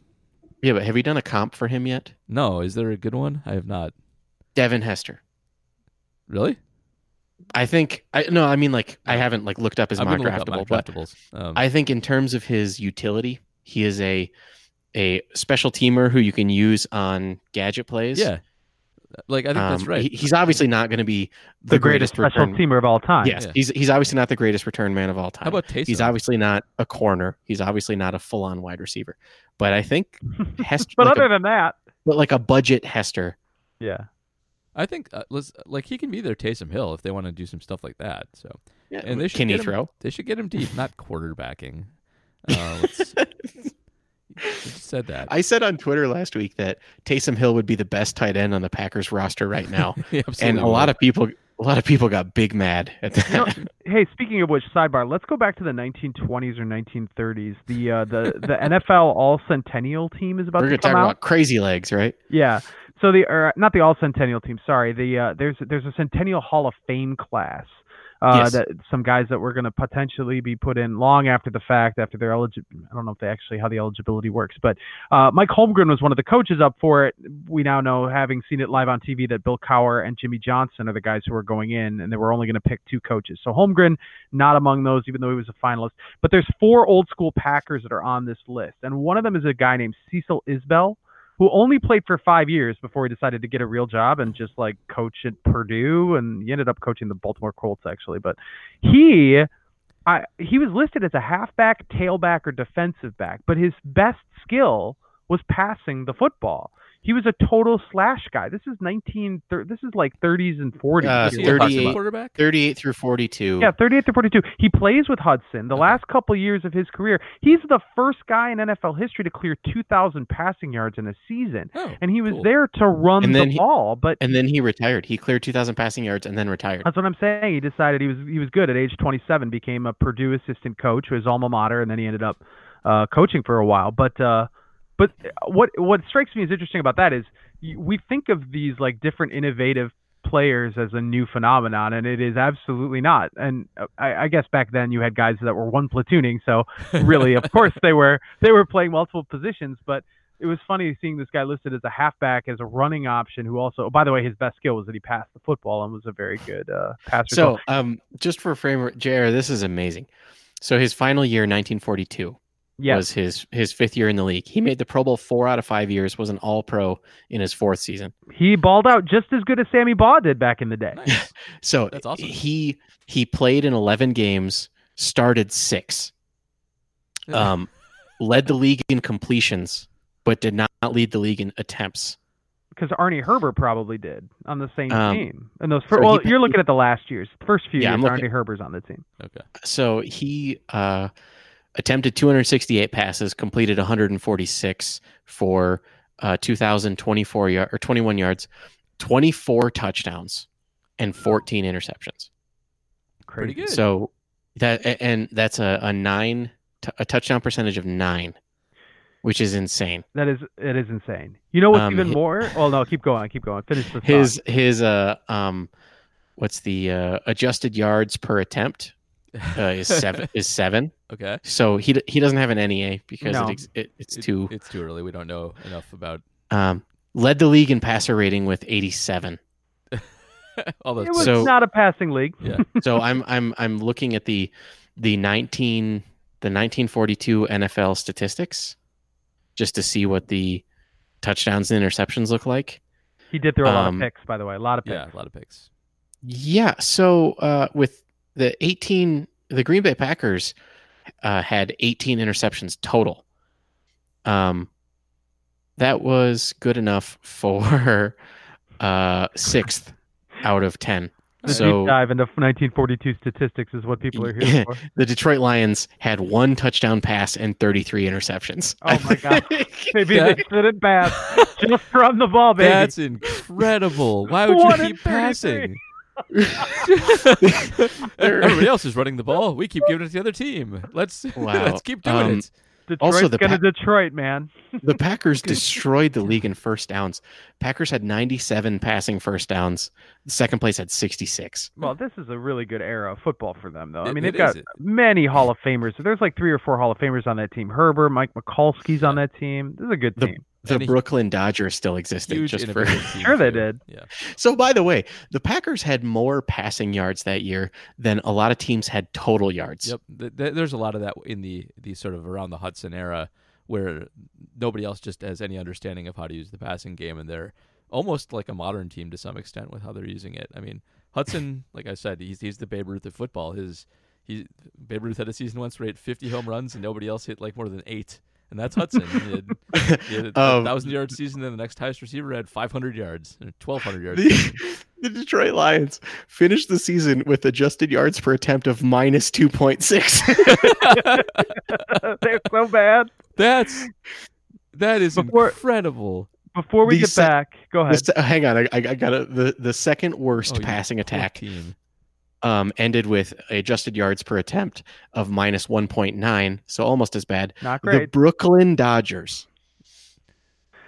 yeah but have we done a comp for him yet No, is there a good one? I have not. devin hester Really? i think i no i mean like i haven't like looked up his mock draftable mock but. Um, i think in terms of his utility he is a a special teamer who you can use on gadget plays yeah, like I think that's Um, right. he- he's obviously not going to be the, The, greatest, special return- teamer of all time. yes Yeah. he's he's obviously not the greatest return man of all time How about Taysom? he's obviously not a corner he's obviously not a full-on wide receiver but i think hester But like other a, than that, but like a budget hester yeah. I think uh, let's like he can be their Taysom Hill if they want to do some stuff like that. So yeah, And they should can he get him- throw they should get him deep, not quarterbacking. Uh, let's, you just said that. I said on Twitter last week that Taysom Hill would be the best tight end on the Packers roster right now, and absolutely a lot of people, a lot of people got big mad at that. You know, hey, speaking of which, sidebar. Let's go back to the 1920s or 1930s. The uh, the the NFL All Centennial team is about We're to gonna talk come out. about crazy legs, right? Yeah. So the or not the All Centennial team. Sorry. The uh, there's there's a Centennial Hall of Fame class. Uh, Yes. that some guys that were going to potentially be put in long after the fact, after their eligibility. I don't know if they actually how the eligibility works, but uh, Mike Holmgren was one of the coaches up for it. We now know, having seen it live on TV, that Bill Cowher and Jimmy Johnson are the guys who are going in, and they were only going to pick two coaches. So Holmgren not among those, even though he was a finalist. But there's four old school Packers that are on this list, and one of them is a guy named Cecil Isbell who only played for five years before he decided to get a real job and just like coach at Purdue, and he ended up coaching the Baltimore Colts actually. But he, I, he was listed as a halfback, tailback, or defensive back, but his best skill was passing the football. He was a total slash guy. This is 19. thir- This is like 30s and 40s. Uh, Is he a 38 quarterback. 38 through 42. Yeah, 38 through 42. He plays with Hutson. The Okay. last couple years of his career, he's the first guy in NFL history to clear 2,000 passing yards in a season Oh, and he was cool. there to run And the then he- ball. But And then he retired. He cleared 2,000 passing yards and then retired. that's what I'm saying. He decided he was he was good at age 27. Became a Purdue assistant coach, his alma mater, and then he ended up uh, coaching for a while. But uh, but what what strikes me as interesting about that is we think of these like different innovative players as a new phenomenon, and it is absolutely not. And uh, I, I guess back then you had guys that were one platooning, so really, of course, they were they were playing multiple positions, but it was funny seeing this guy listed as a halfback as a running option who also oh, by the way his best skill was that he passed the football and was a very good uh, passer So, um, just for frame, JR, this is amazing. So his final year, 1942, yes was his his fifth year in the league. He made the Pro Bowl four out of five years. Was an All Pro in his fourth season. he balled out just as good as Sammy Baugh did back in the day Nice. So That's awesome. He he played in 11 games, started six, um, led the league in completions, but did not lead the league in attempts. because Arnie Herber probably did on the same Um, team and those so well he- you're looking at the last years first few Yeah, years looking- Arnie Herber's on the team okay. So he uh, attempted 268 passes, completed 146 for uh, 2,024 yard or 21 yards, 24 touchdowns and 14 interceptions. Pretty good. So that and that's a, a nine a touchdown percentage of nine, which is insane. That is it is insane. You know what's Um, even hi- more? Well, no, keep going, keep going. Finish the His his uh um what's the uh, adjusted yards per attempt uh, is seven is seven. okay. So he he doesn't have an NEA because No. it, it it's It- too It's too early. We don't know enough about um led the league in passer rating with 87. all those. It was So- not a passing league. yeah. so I'm I'm I'm looking at the the 19 the 1942 NFL statistics just to see what the touchdowns and interceptions look like. He did throw a lot of Um, picks, by the way, a lot of picks. Yeah. A lot of picks. Yeah, so uh, with the 18 the Green Bay Packers uh, had 18 interceptions total. Um that was good enough for uh 6th out of 10. The So deep dive into 1942 statistics is what people are here for. the Detroit Lions had one touchdown pass and 33 interceptions. Oh my God. Maybe That- they shouldn't pass. Just run the ball, baby. That's incredible. Why would you keep passing? 33. Everybody else is running the ball. We keep giving it to the other team. Let's Wow. let's keep doing Um, it. Detroit's Also, the gonna Pa- Detroit, man. the Packers destroyed the league in first downs. Packers had 97 passing first downs. The second place had 66. Well, this is a really good era of football for them, though. I mean, it they've got is. many Hall of Famers. There's like three or four Hall of Famers on that team. Herber, Mike Michalske's on that team. This is a good The- team. The And Brooklyn Dodgers still existed just for Sure they did. Yeah. So by the way, the Packers had more passing yards that year than a lot of teams had total yards. Yep. Th- th- there's a lot of that in the the sort of around the Hutson era where nobody else just has any understanding of how to use the passing game, and they're almost like a modern team to some extent with how they're using it. I mean, Hutson, like I said, he's he's the Babe Ruth of football. His he Babe Ruth had a season once where he hit 50 home runs, and nobody else hit like more than eight. And that's Hutson. He had, he had a Um, thousand yard season, and the next highest receiver had 500 yards, and 1,200 yards. The, the Detroit Lions finished the season with adjusted yards per attempt of minus 2.6. They're so bad. That's that is Before- incredible. Before we The get se- back, go The ahead. se- hang on, I, I I got it. The, the second worst Oh, passing attack 14. Um, ended with adjusted yards per attempt of minus 1.9, so almost as bad. Not great. The. Brooklyn Dodgers.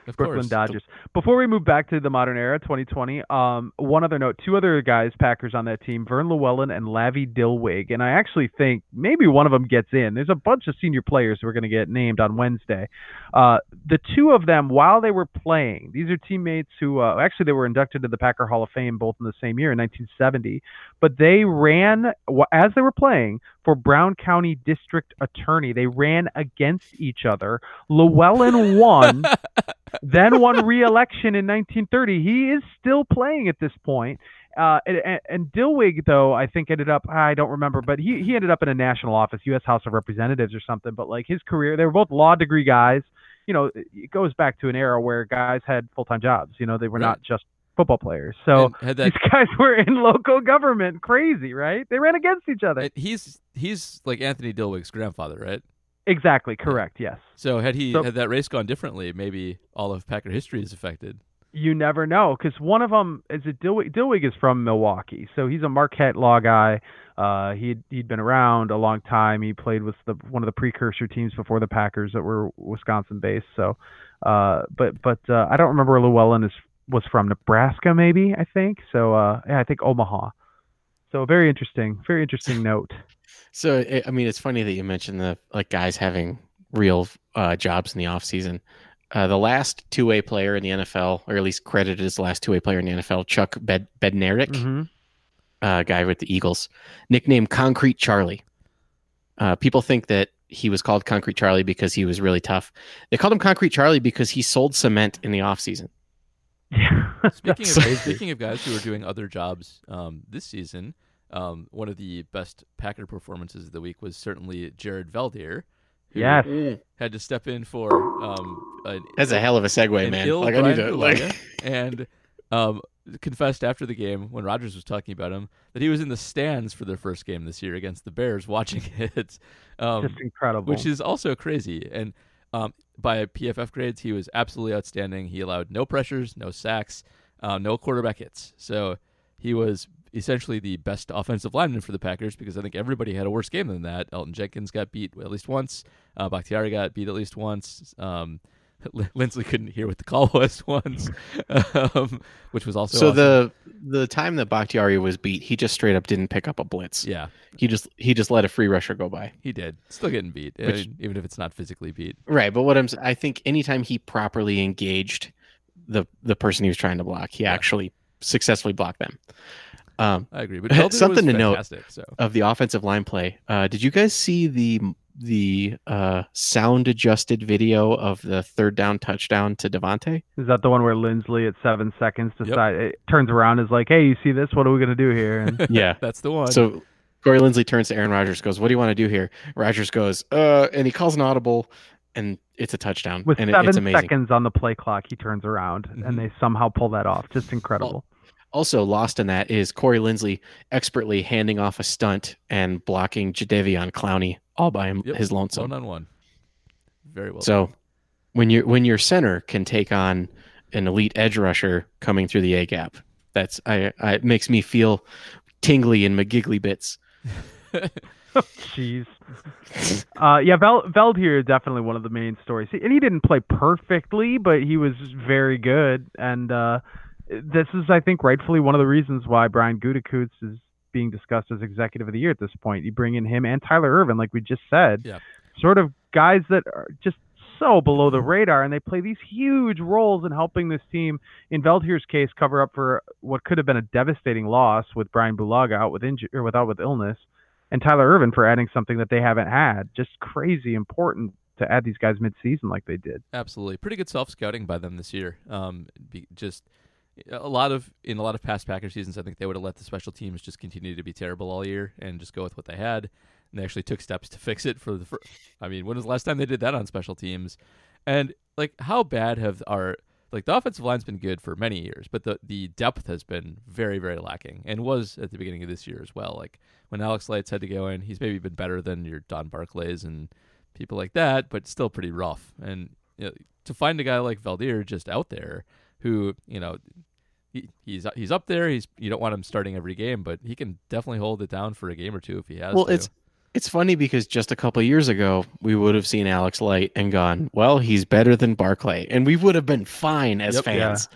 Of Brooklyn course. Dodgers. Before we move back to the modern era, 2020, um, one other note: two other guys, Packers on that team, Vern Lewellen and Lavvie Dilweg, and I actually think maybe one of them gets in. There's a bunch of senior players who are going to get named on Wednesday. Uh, the two of them, while they were playing, these are teammates who uh, actually they were inducted to the Packer Hall of Fame both in the same year in 1970, but they ran as they were playing for Brown County District Attorney. They ran against each other. Lewellen won then won re-election in 1930. He is still playing at this point. Uh, and, and Dilweg, though, I think ended up, I don't remember, but he, he ended up in a national office, U.S. House of Representatives or something. But like his career, they were both law degree guys. You know, it goes back to an era where guys had full-time jobs. You know, they were Right. not just football players. So that these guys were in local government. Crazy, right? They ran against each other. he's he's like Anthony Dilweg's grandfather, right? Exactly, correct, yes. So had he So- had that race gone differently, maybe all of Packer history is affected. You never know because one of them is it Dilweg. Dilweg is from Milwaukee, so he's a Marquette law guy. Uh, he'd he'd been around a long time. He played with the one of the precursor teams before the Packers that were Wisconsin based. So, uh, but but uh, I don't remember Lewellen is was from Nebraska, maybe I think. So uh, yeah, I think Omaha. So very interesting, very interesting note. So I- I mean, it's funny that you mentioned the like guys having real uh, jobs in the off season. Uh, the last two way player in the NFL, or at least credited as the last two way player in the NFL, Chuck Bed- Bednarik, hmm uh, guy with the Eagles, nicknamed Concrete Charlie. Uh, people think that he was called Concrete Charlie because he was really tough. They called him Concrete Charlie because he sold cement in the off season. Yeah. Speaking of speaking of guys who are doing other jobs um, this season, um, one of the best Packer performances of the week was certainly Jared Veldheer, who Yes. had to step in for um, an, That's a hell of a segue, man. ill Like I need to Bulaga, like. and um, confessed after the game when Rodgers was talking about him that he was in the stands for their first game this year against the Bears, watching it, um, Just incredible. which is also crazy. And um, by PFF grades, he was absolutely outstanding. He allowed no pressures, no sacks. uh, no quarterback hits. So he was essentially the best offensive lineman for the Packers because I think everybody had a worse game than that. Elgton Jenkins got beat at least once. Uh, Bakhtiari got beat at least once. Um, Linsley couldn't hear what the call was once, um, which was also So awesome. the the time that Bakhtiari was beat, he just straight up didn't pick up a blitz. yeah He just he just let a free rusher go by. he did still getting beat Which- mean, even if it's not physically beat. Right, but what I'm I think anytime he properly engaged the the person he was trying to block, he Yeah. actually successfully blocked them. Um, I agree, but Something to note. So of the offensive line play, uh, did you guys see the the uh, sound adjusted video of the third down touchdown to Davante? Is that the one where Linsley at seven seconds Yep. it turns around and is like, "Hey, you see this? What are we gonna do here?" And Yeah. that's the one. So Corey Linsley turns to Aaron Rodgers, goes, "What do you want to do here?" Rodgers goes, "Uh," and he calls an audible, and it's a touchdown. with and it- seven it's amazing. seconds on the play clock, he turns around Mhm. and they somehow pull that off. Just incredible. Also lost in that is Corey Linsley expertly handing off a stunt and blocking Jadeveon Clowney all by him, Yep, his lonesome. one on one, very well. So when you when your center can take on an elite edge rusher coming through the A gap, that's I, I it makes me feel tingly in my giggly bits. Jeez. Uh, yeah, Vel- Veldheer definitely one of the main stories, and he didn't play perfectly, but he was very good. And uh, this is, I think, rightfully one of the reasons why Brian Gutekunst is being discussed as executive of the year at this point. You bring in him and Tyler Ervin, like we just said, Yeah. sort of guys that are just so below the radar, and they play these huge roles in helping this team. In Veldheer's case, cover up for what could have been a devastating loss with Brian Bulaga out with injury or without with illness and Tyler Ervin for adding something that they haven't had. Just crazy important to add these guys mid-season like they did. Absolutely, pretty good self scouting by them this year. Um, be, just a lot of in a lot of past Packer seasons, I think they would have let the special teams just continue to be terrible all year and just go with what they had. And they actually took steps to fix it for the. Fir- I mean, when was the last time they did that on special teams? And like, how bad have our like the offensive line's been good for many years, but the the depth has been very very lacking and was at the beginning of this year as well. Like when Alex Lights had to go in, he's maybe been better than your Don Barclays and people like that, but still pretty rough. And you know, to find a guy like Veldheer just out there who you know he, he's he's up there. He's you don't want him starting every game, but he can definitely hold it down for a game or two if he has. Well, to. it's it's funny because just a couple years ago we would have seen Alex Light and gone, well, he's better than Barclay, and we would have been fine as Yep. fans.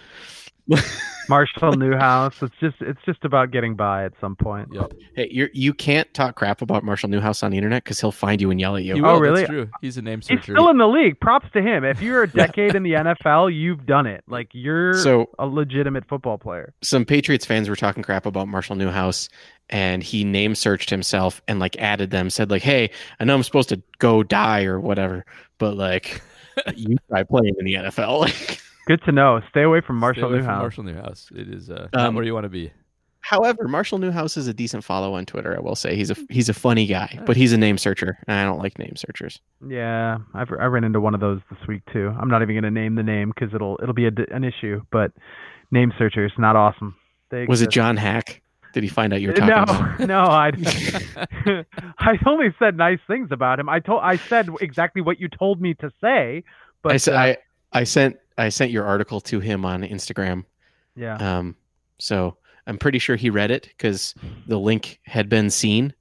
Marshall Newhouse. It's just it's just about getting by at some point. Yep. Hey, you're you can't talk crap about Marshall Newhouse on the internet because he'll find you and yell at you. He Oh, really? That's true. He's a name He's searcher. still in the league. Props to him. If you're a decade in the NFL, you've done it. Like you're So a legitimate football player. some Patriots fans were talking crap about Marshall Newhouse, and he name searched himself and like added them, said like, "Hey, I know I'm supposed to go die or whatever, but like, you try playing in the NFL." Good to know. Stay away from Stay Marshall away from Newhouse. Marshall Newhouse. It is uh, not Um, where you want to be. However, Marshall Newhouse is a decent follow on Twitter. I will say he's a he's a funny guy, but he's a name searcher, and I don't like name searchers. Yeah, I've I ran into one of those this week too. I'm not even going to name the name because it'll it'll be a d an issue. But name searchers not awesome. They Was it. John Hack? Did he find out you were talking? No, no, I I only said nice things about him. I told I said exactly what you told me to say. But I, said, uh, I I sent I sent your article to him on Instagram. yeah, Um, so I'm pretty sure he read it because the link had been seen.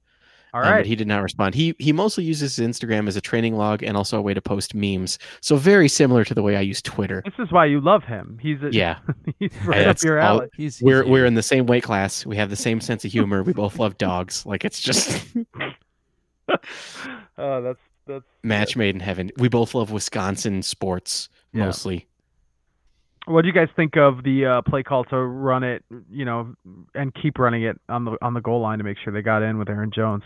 all um, but he did not respond. He he mostly uses Instagram as a training log and also a way to post memes. So very similar to the way I use Twitter. this is why you love him. He's a, Yeah, he's right up that's your all- alley. He's, he's we're a- we're in the same weight class. We have the same sense of humor. We both love dogs. Like it's just Oh, that's that's match made in heaven. We both love Wisconsin sports Yeah. mostly. What do you guys think of the uh, play call to run it, you know, and keep running it on the on the goal line to make sure they got in with Aaron Jones?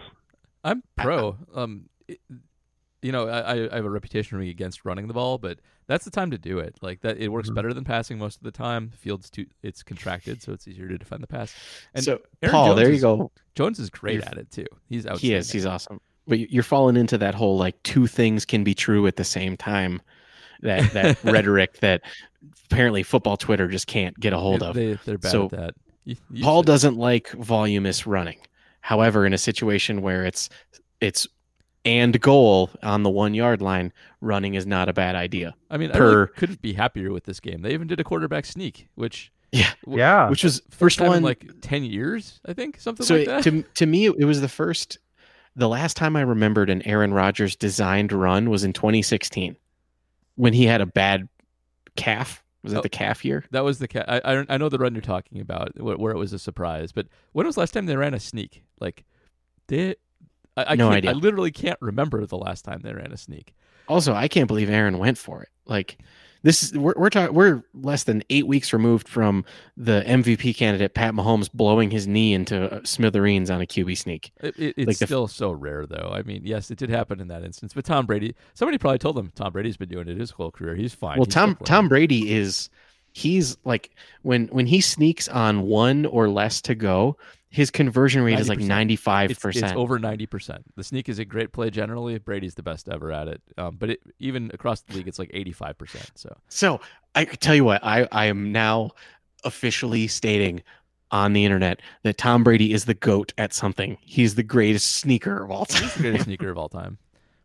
I'm pro. Um, it- you know, I, I I have a reputation for being against running the ball, but that's the time to do it. Like that, it works Mhm. better than passing most of the time. The field's too, it's contracted, so it's easier to defend the pass. And so Aaron Paul, Jones there you is- go. Jones is great You're- at it too. He's out. He is. He's awesome. But you- you're falling into that whole like two things can be true at the same time. That that rhetoric that apparently football Twitter just can't get a hold of. They, they're bad So, at that. You- you Paul should- doesn't like voluminous running. However, in a situation where it's it's and goal on the one yard line, running is not a bad idea. I mean, I really couldn't be happier with this game. They even did a quarterback sneak, which Yeah, W- Yeah. which was First first time one. in like ten years, I think, something so like it- that. to to me, it was the first. The last time I remembered an Aaron Rodgers designed run was in 2016, when he had a bad calf. Was that Oh. the calf year? That was the calf. I, I I know the run you're talking about where, it was a surprise. But when was the last time they ran a sneak? Like, I, I No idea. I literally can't remember the last time they ran a sneak. Also, I can't believe Aaron went for it. Like this is we're we're we're less than eight weeks removed from the MVP candidate Pat Mahomes blowing his knee into uh, smithereens on a QB sneak. It, it, it's Like the f- still so rare, though. I mean, yes, it did happen in that instance. But Tom Brady, somebody probably told him Tom Brady's been doing it his whole career. He's fine. Well, He's Tom Tom. Brady is he's like when when he sneaks on one or less to go, his conversion rate is like 90%. ninety five It's, it's over ninety percent. The sneak is a great play generally. Brady's the best ever at it. Um, but it, even across the league, it's like eighty five percent. So So I tell you what I I am now officially stating on the internet that Tom Brady is the goat at something. He's the greatest sneaker of all time. he's the greatest sneaker of all time.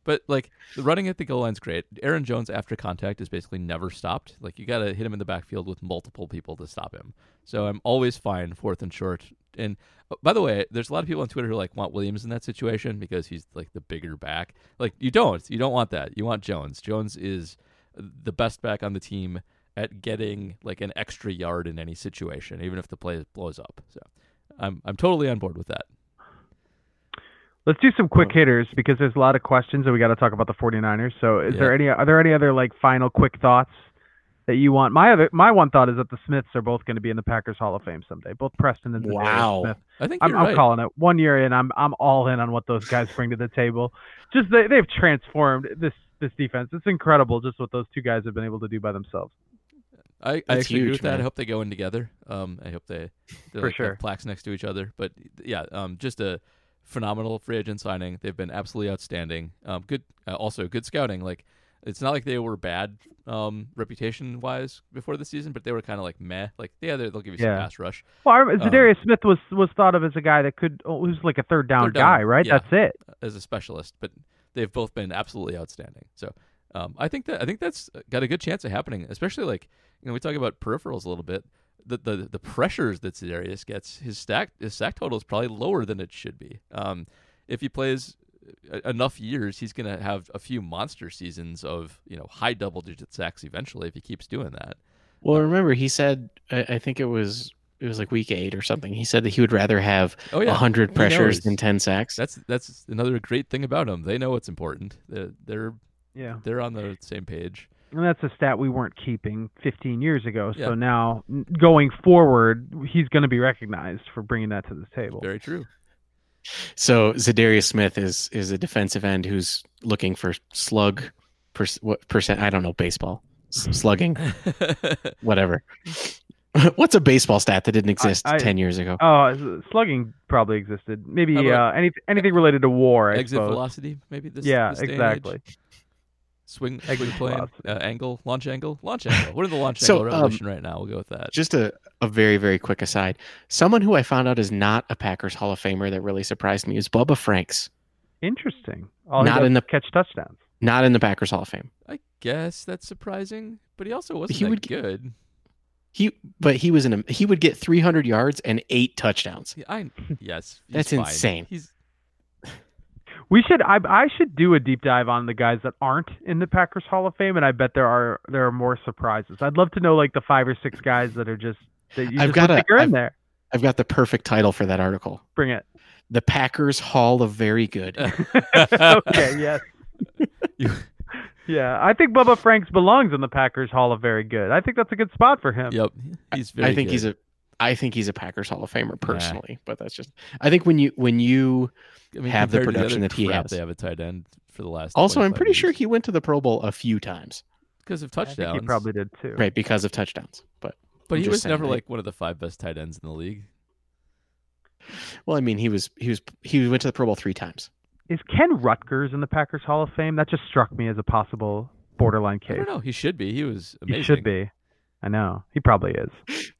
But like the running at the goal line's great. Aaron Jones after contact is basically never stopped. Like you got to hit him in the backfield with multiple people to stop him. So I'm always fine fourth and short. And uh, by the way, there's a lot of people on Twitter who like want Williams in that situation because he's like the bigger back. Like you don't, you don't want that. You want Jones. Jones is the best back on the team at getting like an extra yard in any situation, even if the play blows up. So I'm I'm totally on board with that. Let's do some quick hitters because there's a lot of questions and we got to talk about the 49ers. So, is Yeah. there any are there any other like final quick thoughts that you want? My other my one thought is that the Smiths are both going to be in the Packers Hall of Fame someday. Both Preston and Wow. Smith. I think I'm, you're I'm calling it. One year in, I'm I'm all in on what those guys bring to the table. Just they, they've transformed this this defense. It's incredible just what those two guys have been able to do by themselves. I, I That's actually agree huge, with that. man. I hope they go in together. Um, I hope they they For like, have sure. plaques next to each other. But yeah, um, just a phenomenal free agent signing. They've been absolutely outstanding. Um, good, uh, also good scouting. Like it's not like they were bad um reputation wise before the season, but they were kind of like meh. Like yeah, they- they'll give you Yeah. some pass rush Well, I- Za'Darius Smith was was thought of as a guy that could oh, who's like a third down Third down, guy, right? yeah. That's it. as a specialist, but they've both been absolutely outstanding. So um, I think that I think that's got a good chance of happening. Especially like you know we talk about peripherals a little bit. The the the pressures that Darius gets, his stack his sack total is probably lower than it should be. Um, if he plays enough years, he's going to have a few monster seasons of you know high double digit sacks eventually if he keeps doing that. Well, remember he said I, I think it was it was like week eight or something. He said that he would rather have Oh a yeah, hundred pressures than ten sacks. That's that's another great thing about him. They know what's important. They're they're, Yeah. they're on the same page. And that's a stat we weren't keeping 15 years ago. So Yeah. now, going forward, he's going to be recognized for bringing that to the table. Very true. So Za'Darius Smith is is a defensive end who's looking for slug per, what percent I don't know baseball slugging whatever. What's a baseball stat that didn't exist I- ten years ago? Oh, s- slugging probably existed. Maybe How uh, any, anything related to war, I Exit suppose. velocity, maybe this. yeah, this day age? Exactly. Swing, Exit swing plane, uh, angle, launch angle, launch angle. We're in the launch So, angle um, revolution right now. We'll go with that. Just a, a very very quick aside. Someone who I found out is not a Packers Hall of Famer that really surprised me is Bubba Franks, Interesting. All Not in the- catch touchdowns. not in the Packers Hall of Fame. I guess that's surprising, but he also wasn't He that would good. He but he was in a he would get 300 yards and eight touchdowns. I yes, That's fine. insane. He's We should. I, I should do a deep dive on the guys that aren't in the Packers Hall of Fame, and I bet there are there are more surprises. I'd love to know like the five or six guys that are just that you I've just got a- like you're in I've- there. I've got the perfect title for that article. Bring it. The Packers Hall of Very Good. okay. Yes. You- Yeah, I think Bubba Franks belongs in the Packers Hall of Very Good. I think that's a good spot for him. yep, he's very. I think he's good. a I think he's a Packers Hall of Famer personally, but that's just I think when you when you I mean, have the production other that he crap has. They have a tight end for the last. also I'm 25 pretty sure he went to the Pro Bowl a few times, because of I think touchdowns. he probably did too. right? Because of touchdowns. But but I'm he was saying, never right? like one of the five best tight ends in the league. well, I mean he was he was he went to the Pro Bowl three times. Is Ken Ruettgers in the Packers Hall of Fame? That just struck me as a possible borderline I case. don't know. He should be. He was amazing. He should be. I know. He probably is.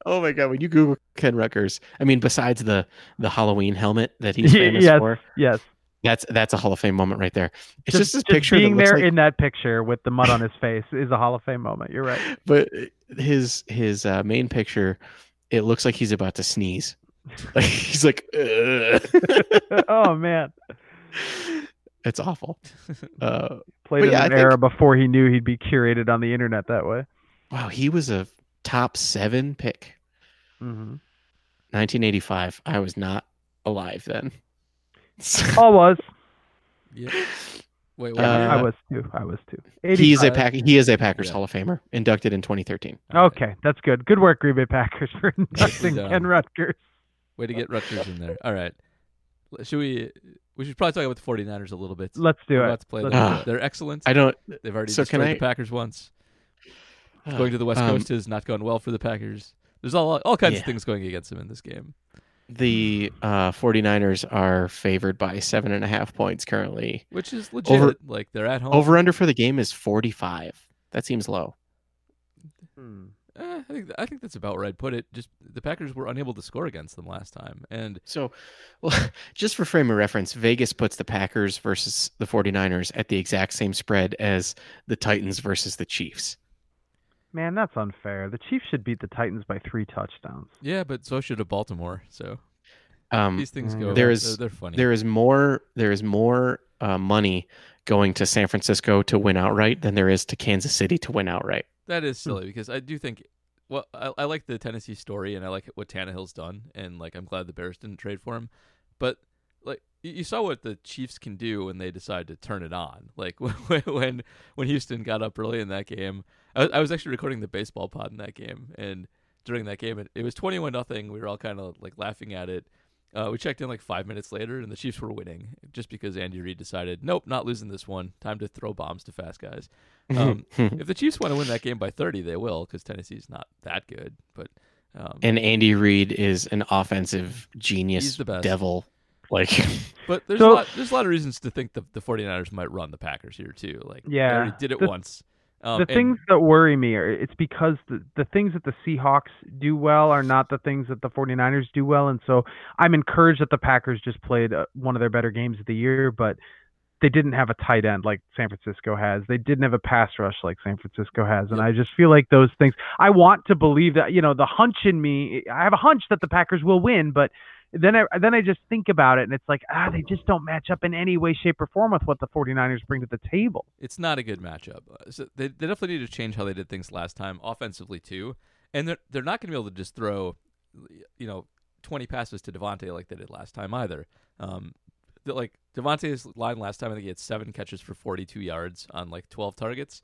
Oh my god, when you Google Ken Ruettgers, I mean besides the the Halloween helmet that he's famous yes. for, Yes. that's that's a Hall of Fame moment right there. It's just, this just picture being there like in that picture with the mud on his face is a Hall of Fame moment. You're right. but his his uh, main picture it looks like he's about to sneeze. Like he's like, oh man, it's awful. Uh, played in yeah, I an think- era before he knew he'd be curated on the internet that way. Wow, he was a top seven pick, hmm 1985. I was not alive then. I was. Yeah. Wait, wait. Uh, I was too. I was too. he is a 85. pack. He is a Packers Yeah. Hall of Famer, inducted in 2013. Okay, that's good. Good work, Green Bay Packers, for inducting. Ken Ruettgers. Way to get Ruettgers in there. All right. Should we? We should probably talk about the 49ers a little bit. Let's do We're it. about to play Let's them. do it. They're excellent. I don't. They've already so can destroyed I- the Packers once. Going to the West Um, Coast has not gone well for the Packers. There's all all kinds of things going against them in this game. The uh, 49ers are favored by seven and a half points currently. which is legit. Over- like they're at home. Over under for the game is 45. That seems low. Hmm. Eh, I think I think that's about where I'd put it. Just the Packers were unable to score against them last time, and So, well, just for frame of reference, Vegas puts the Packers versus the 49ers at the exact same spread as the Titans versus the Chiefs. Man, that's unfair. The Chiefs should beat the Titans by three touchdowns. yeah, but so should a Baltimore. So Um, these things Mm, go. there There is- is they're, they're funny. there is more there is more uh, money going to San Francisco to win outright than there is to Kansas City to win outright. That is silly because I do think. Well, I, I like the Tennessee story and I like what Tannehill's done, and like I'm glad the Bears didn't trade for him. But like you saw what the Chiefs can do when they decide to turn it on. Like when when Houston got up early in that game, I, was- actually recording the baseball pod in that game, and during that game, it, was 21 nothing. We were all kind of like laughing at it. Uh, we checked in like five minutes later, and the Chiefs were winning just because Andy Reid decided, nope, not losing this one. Time to throw bombs to fast guys. Um, if the Chiefs want to win that game by 30, they will because Tennessee's not that good. But um, and Andy Reid is an offensive genius He's the best. devil. Like but there's So- a lot there's a lot of reasons to think the the 49ers might run the Packers here too. Like Yeah. already did it The- once. Um, the and- things that worry me are it's because the, the things that the Seahawks do well are not the things that the 49ers do well. And so I'm encouraged that the Packers just played uh, one of their better games of the year, but they didn't have a tight end like San Francisco has. They didn't have a pass rush like San Francisco has. And Yep. I just feel like those things, I want to believe that, you know, the hunch in me, I have a hunch that the Packers will win, but then I then I just think about it and it's like ah they just don't match up in any way shape or form with what the 49ers bring to the table. it's not a good matchup. Uh, So they, they definitely need to change how they did things last time offensively too, and they're they're not going to be able to just throw, you know, twenty passes to Davante like they did last time either. Um, like Davante's line last time, I think he had seven catches for forty two yards on like twelve targets.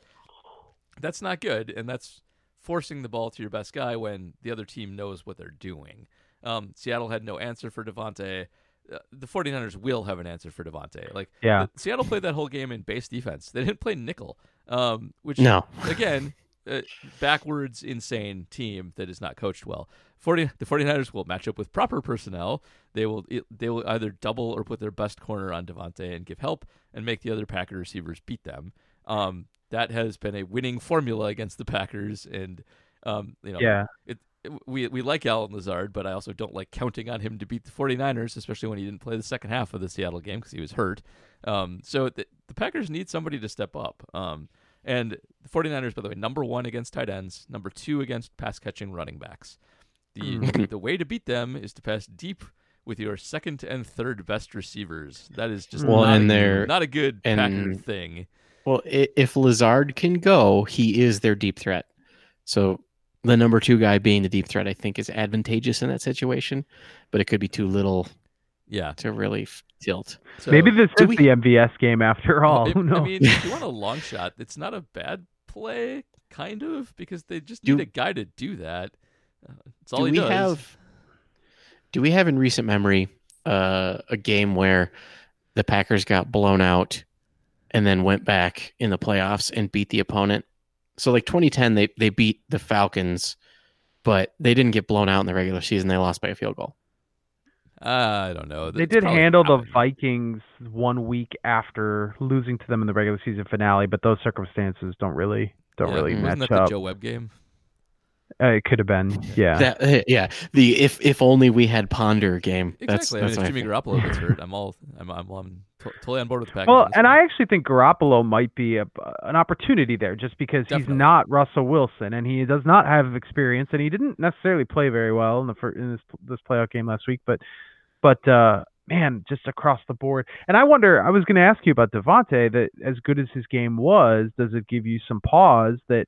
That's not good, and that's forcing the ball to your best guy when the other team knows what they're doing. Um, Seattle had no answer for Davante. Uh, the 49ers will have an answer for Davante. Like Yeah. the- Seattle played that whole game in base defense. They didn't play nickel, um, which no. again, uh, backwards insane team that is not coached well. 40, the 49ers will match up with proper personnel. They will they will either double or put their best corner on Davante and give help and make the other Packer receivers beat them. Um, that has been a winning formula against the Packers, and um, you know, Yeah. it, it- we we like Allen Lazard, but I also don't like counting on him to beat the 49ers, especially when he didn't play the second half of the Seattle game because he was hurt. Um, so the, the Packers need somebody to step up. Um, and the 49ers, by the way, number one against tight ends, number two against pass catching running backs. The Mhm. the way to beat them is to pass deep with your second and third best receivers. That is just Well, not, and a, not a good Packer thing. Well, if Lazard can go, he is their deep threat. So the number two guy being the deep threat, I think, is advantageous in that situation, but it could be too little Yeah. to really f- tilt. So, Maybe this is we- the MVS game after all. It- Who knows? I mean, if you want a long shot, it's not a bad play, kind of, because they just need a guy to do that. It's all do he we does. have? Do we have in recent memory uh, a game where the Packers got blown out and then went back in the playoffs and beat the opponent? So, like 2010, they they beat the Falcons, but they didn't get blown out in the regular season. They lost by a field goal. I don't know. They It's did handle the. Vikings one week after losing to them in the regular season finale, but those circumstances don't really don't Yeah, really Wasn't match that the up. Joe Webb game? Uh, it could have been, yeah. That uh, yeah, the if if only we had Ponder game. That's Exactly. that's I what mean, I if Jimmy think. Garoppolo gets hurt, I'm all I'm I'm on to- totally on board with the Packers. Well, and. I actually think Garoppolo might be a, an opportunity there, just because Definitely. he's not Russell Wilson, and he does not have experience, and he didn't necessarily play very well in the fir- in this this playoff game last week. But, but uh, man, just across the board. And I wonder, I was going to ask you about Davante. That as good as his game was, does it give you some pause that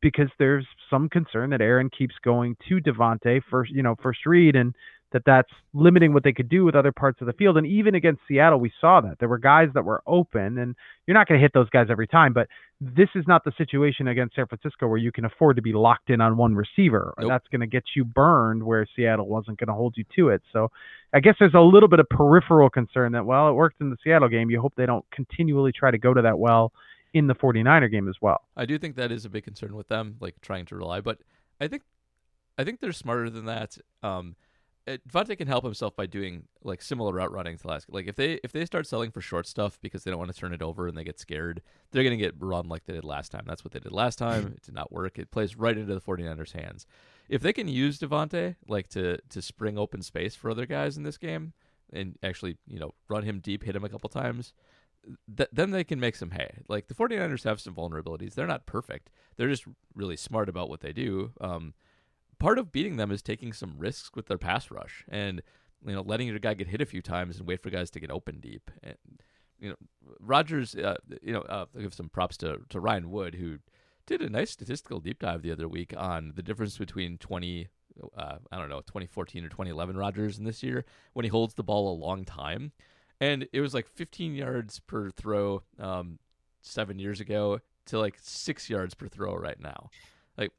because there's some concern that Aaron keeps going to Davante first, you know, first read, and that that's limiting what they could do with other parts of the field. And even against Seattle, we saw that there were guys that were open, and you're not going to hit those guys every time. But this is not the situation against San Francisco where you can afford to be locked in on one receiver. Nope. That's going to get you burned where Seattle wasn't going to hold you to it. So I guess there's a little bit of peripheral concern that, well, it worked in the Seattle game. You hope they don't continually try to go to that well in the 49er game as well. I do think that is a big concern with them, like trying to rely. But I think, I think they're smarter than that. Um, Davante can help himself by doing like similar route running to last. Like if they if they start selling for short stuff because they don't want to turn it over and they get scared, they're gonna get run like they did last time. That's what they did last time. it did not work. It plays right into the 49ers' hands. If they can use Davante like to to spring open space for other guys in this game and actually you know run him deep, hit him a couple times, th- then they can make some hay. Like the 49ers have some vulnerabilities. They're not perfect. They're just really smart about what they do. Um, part of beating them is taking some risks with their pass rush and you know letting your guy get hit a few times and wait for guys to get open deep. And you know, Rodgers, uh, you know, uh, I'll give some props to to Ryan Wood who did a nice statistical deep dive the other week on the difference between 20 uh, I don't know, 2014 or 2011 Rodgers and this year when he holds the ball a long time. And it was like 15 yards per throw um, seven years ago to like six yards per throw right now. Like,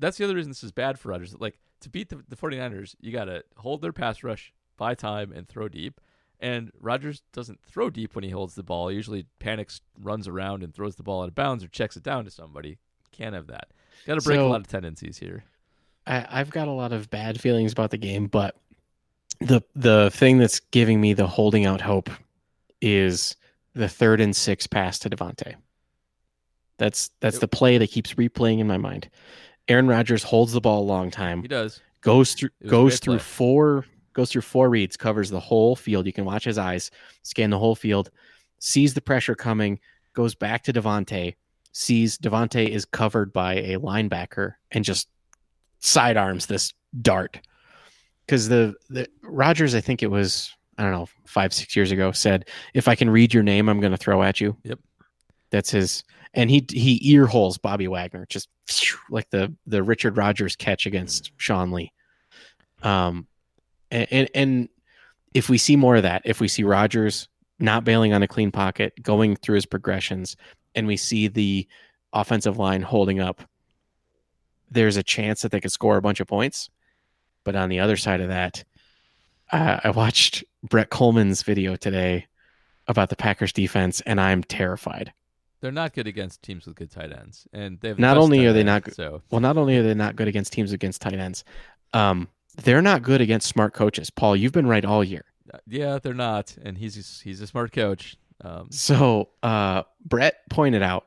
that's the other reason this is bad for Rodgers. Like, to beat the, the 49ers, you got to hold their pass rush, buy time, and throw deep. And Rodgers doesn't throw deep when he holds the ball. He usually panics, runs around, and throws the ball out of bounds or checks it down to somebody. Can't have that. Got to break a lot of tendencies here. I, I've got a lot of bad feelings about the game, but the the thing that's giving me the holding out hope is the third and six pass to Davante. That's that's Yep. the play that keeps replaying in my mind. Aaron Rodgers holds the ball a long time, He does. goes through It was a goes through play. four goes through four reads, covers the whole field. You can watch his eyes, scan the whole field, sees the pressure coming, goes back to Davante, sees Davante is covered by a linebacker, and just sidearms this dart. Because the the Rodgers, I think it was I don't know five six years ago, said if I can read your name, I'm going to throw at you. Yep. That's his, and he he ear holes Bobby Wagner just like the the Richard Rodgers catch against Sean Lee. Um, and, and and if we see more of that, if we see Rodgers not bailing on a clean pocket, going through his progressions, and we see the offensive line holding up, there's a chance that they could score a bunch of points. But on the other side of that, uh, I watched Brett Kollmann's video today about the Packers defense, and I'm terrified. They're not good against teams with good tight ends, and they have Not only are they end, not good- so Well, not only are they not good against teams against tight ends, um, they're not good against smart coaches. Paul, you've been right all year. uh, yeah, they're not, and he's he's a smart coach. Um, So uh, Brett pointed out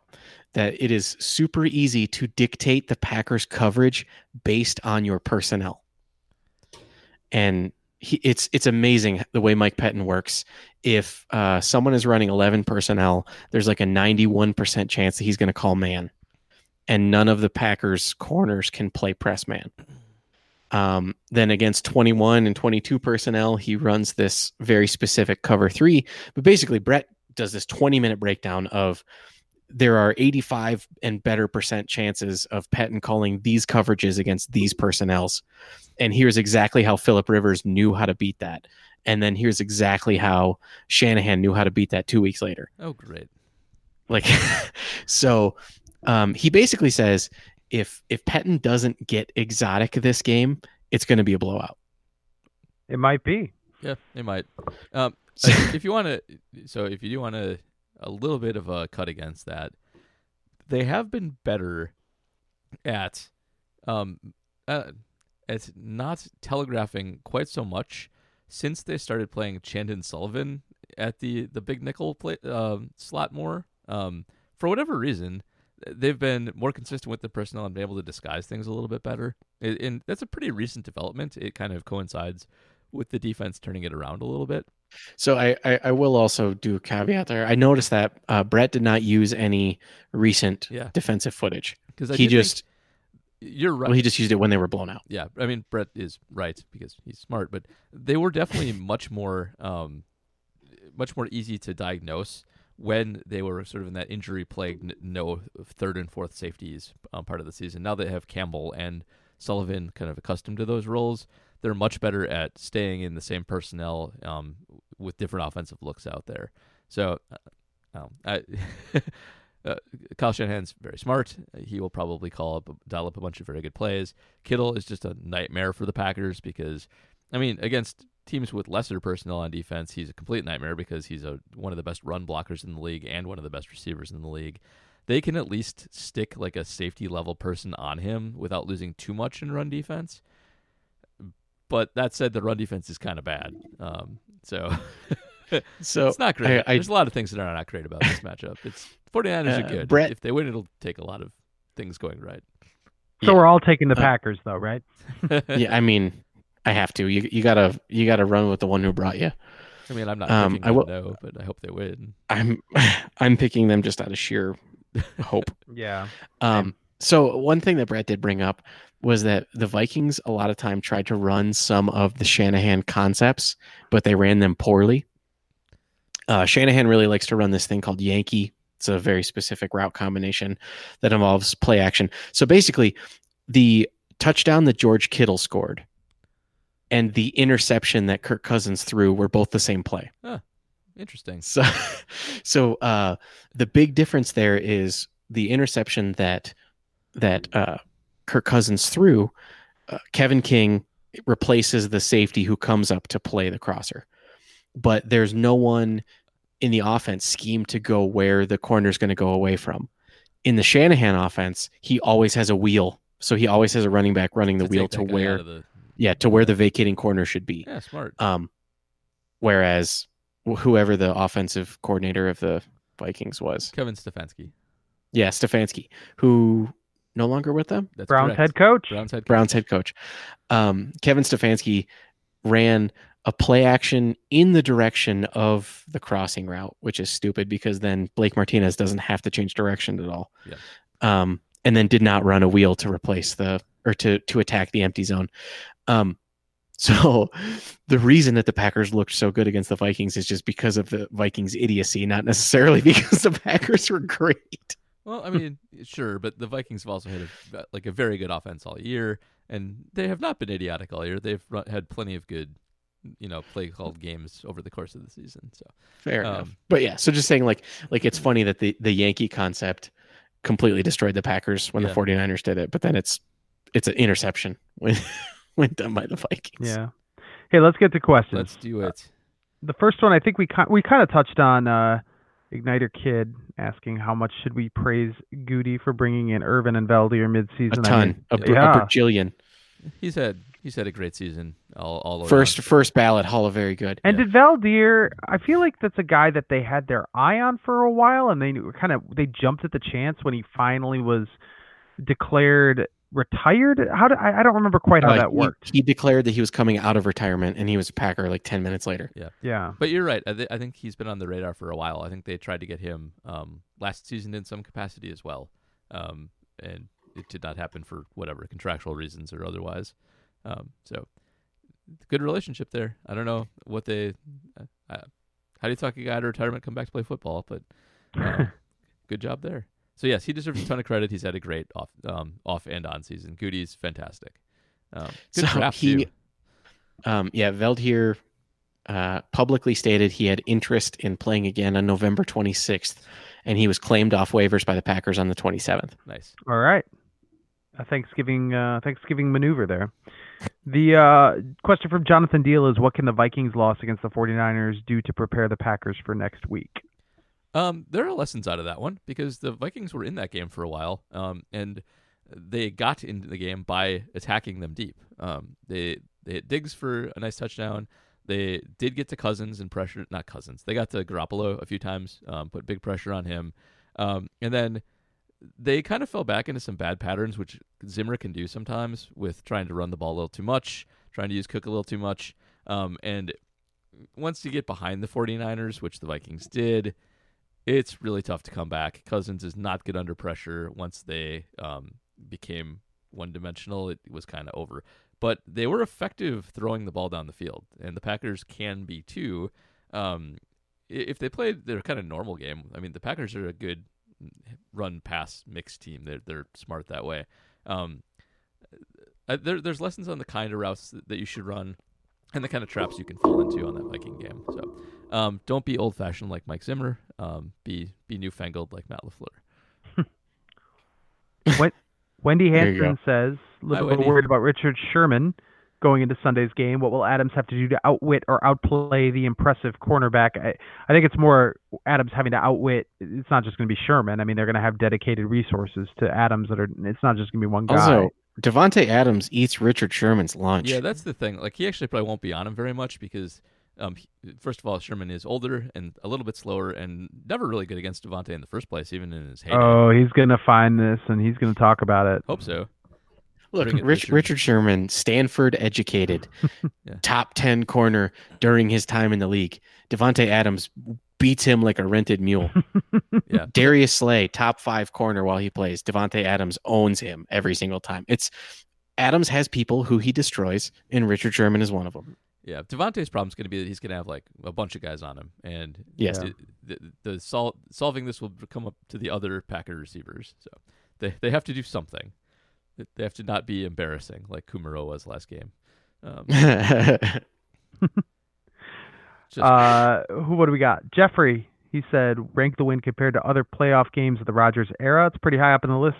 that it is super easy to dictate the Packers coverage based on your personnel, and he, it's it's amazing the way Mike Pettine works. If uh, someone is running eleven personnel, there's like a ninety one percent chance that he's going to call man, and none of the Packers corners can play press man. Um, then against 21 and 22 personnel, he runs this very specific cover three. But basically, Brett does this 20 minute breakdown of there are 85 and better percent chances of Pettine calling these coverages against these personnels. And here's exactly how Philip Rivers knew how to beat that. And then here's exactly how Shanahan knew how to beat that two weeks later. oh, great. Like, so um, he basically says if if Pettine doesn't get exotic this game, it's going to be a blowout. It might be. Yeah, it might. Um, So- if you want to, so if you do want to, a little bit of a cut against that, they have been better at, um, uh, at not telegraphing quite so much since they started playing Chandon Sullivan at the the big nickel play, um, slot more. Um, for whatever reason, they've been more consistent with the personnel and been able to disguise things a little bit better. It, and that's a pretty recent development. It kind of coincides with the defense turning it around a little bit. So I, I, I will also do a caveat there. I noticed that uh, Brett did not use any recent Yeah. defensive footage. Because He just you're right. well, he just used it when they were blown out. Yeah, I mean Brett is right because he's smart, but they were definitely much more, um, much more easy to diagnose when they were sort of in that injury plagued no third and fourth safeties um, part of the season. Now they have Campbell and Sullivan kind of accustomed to those roles. They're much better at staying in the same personnel um, with different offensive looks out there. So, uh, um, I. Uh, Kyle Shanahan's very smart. He will probably call up, dial up a bunch of very good plays. Kittle is just a nightmare for the Packers because, I mean, against teams with lesser personnel on defense, he's a complete nightmare because he's a one of the best run blockers in the league and one of the best receivers in the league. They can at least stick like a safety level person on him without losing too much in run defense. But that said, the run defense is kind of bad. Um, so So it's not great. I- I- There's a lot of things that are not great about this matchup. It's 49ers Uh, are good. Brett- if they win, it'll take a lot of things going right. So Yeah. we're all taking the Uh, Packers, though, right? yeah, I mean, I have to. You you gotta you gotta run with the one who brought you. I mean, I'm not Um, I will- them, no, but I hope they win. I'm I'm picking them just out of sheer hope. Yeah. Um, so one thing that Brett did bring up was that the Vikings a lot of time tried to run some of the Shanahan concepts, but they ran them poorly. Uh, Shanahan really likes to run this thing called Yankee. It's a very specific route combination that involves play action. So basically, the touchdown that George Kittle scored and the interception that Kirk Cousins threw were both the same play. Interesting. So, so uh, the big difference there is the interception that that uh, Kirk Cousins threw. Uh, Kevin King replaces the safety who comes up to play the crosser, but there's no one in the offense scheme to go where the corner is going to go away from. In the Shanahan offense, he always has a wheel, so he always has a running back running the To wheel to that guy where out of the- yeah to where the vacating corner should be. yeah, smart. Um, whereas whoever the offensive coordinator of the Vikings was, Kevin Stefanski. yeah, Stefanski, who no longer with them, That's Browns correct. head coach. Browns head coach. Browns head coach. Um, Kevin Stefanski ran a play action in the direction of the crossing route, which is stupid because then Blake Martinez doesn't have to change direction at all. Yeah. Um, and then did not run a wheel to replace the or to to attack the empty zone. Um, so the reason that the Packers looked so good against the Vikings is just because of the Vikings idiocy, not necessarily because the Packers were great. Well, I mean, sure, but the Vikings have also had a, like a very good offense all year, and they have not been idiotic all year. They've run, had plenty of good, you know, play called games over the course of the season. So Fair Um, enough. But yeah, so just saying like like it's funny that the the Yankee concept completely destroyed the Packers when Yeah. the 49ers did it, but then it's it's an interception when when done by the Vikings. Yeah. Hey, let's get to questions. let's do it. the first one I think we ki- we kind of touched on uh, Igniter Kid asking how much should we praise Goody for bringing in Ervin and Veldheer A midseason. I ton. mean, a, br- yeah. a bajillion. He's had he's had a great season. All all around. First first ballot, Hall of Very Good. And Yeah. did Veldheer? I feel like that's a guy that they had their eye on for a while, and they kind of they jumped at the chance when he finally was declared retired. How did I, I don't remember quite how Uh, that he- worked. He, declared that he was coming out of retirement and he was a Packer like 10 minutes later. Yeah, yeah. But you're right. I, th- I think he's been on the radar for a while. I think they tried to get him um, last season in some capacity as well, um, and it did not happen for whatever contractual reasons or otherwise. Um, so, good relationship there. I don't know what they. Uh, uh, how do you talk a guy out of retirement come back to play football? But uh, good job there. So yes, he deserves a ton of credit. He's had a great off um, off and on season. Goody's fantastic. Um, good So draft he- too. Um, yeah, Veldheer uh, publicly stated he had interest in playing again on November 26th, and he was claimed off waivers by the Packers on the 27th. Nice. All right. A Thanksgiving uh, Thanksgiving maneuver there. The uh, question from Jonathan Deal is what can the Vikings loss against the 49ers do to prepare the Packers for next week? Um, there are lessons out of that one because the Vikings were in that game for a while, um, and they got into the game by attacking them deep. Um, they they hit Diggs for a nice touchdown. They did get to Cousins and pressure, not Cousins. They got to Garoppolo a few times, um, put big pressure on him, um, and then they kind of fell back into some bad patterns, which Zimmer can do sometimes with trying to run the ball a little too much, trying to use Cook a little too much. Um, and once you get behind the 49ers, which the Vikings did, it's really tough to come back. Cousins is not good under pressure. Once they um, became one dimensional, it was kind of over. But they were effective throwing the ball down the field, and the Packers can be too. Um, if they played their kind of normal game, I mean, the Packers are a good run pass mixed team. They're they're smart that way. Um, uh, there, there's lessons on the kind of routes that, that you should run and the kind of traps you can fall into on that Viking game. So um, don't be old fashioned like Mike Zimmer. Um, be be newfangled like Matt LaFleur. Wendy There you Hansen says, a Hi, little Wendy. worried about Richard Sherman going into Sunday's game. What will Adams have to do to outwit or outplay the impressive cornerback? I, I think it's more Adams having to outwit. It's not just going to be Sherman. I mean, they're going to have dedicated resources to Adams that are. It's not just going to be one guy. Also, Davante Adams eats Richard Sherman's lunch. Yeah, that's the thing. Like he actually probably won't be on him very much because, um, he- first of all, Sherman is older and a little bit slower and never really good against Davante in the first place, even in his heyday. oh, he's going to find this and he's going to talk about it. Hope so. Look, Rich, Richard. Richard Sherman, Stanford educated, Yeah. top 10 corner during his time in the league. Davante Adams beats him like a rented mule. Yeah. Darius Slay, top five corner while he plays. Davante Adams owns him every single time. It's Adams has people who he destroys, and Richard Sherman is one of them. Yeah, Davante's problem is going to be that he's going to have like a bunch of guys on him, and Yes. the, the, the sol- solving this will come up to the other Packer receivers. So they they have to do something. They- They have to not be embarrassing like Kumerow was last game. Um, just, Uh, who? What do we got? Jeffrey. He said rank the win compared to other playoff games of the Rodgers era. It's pretty high up in the list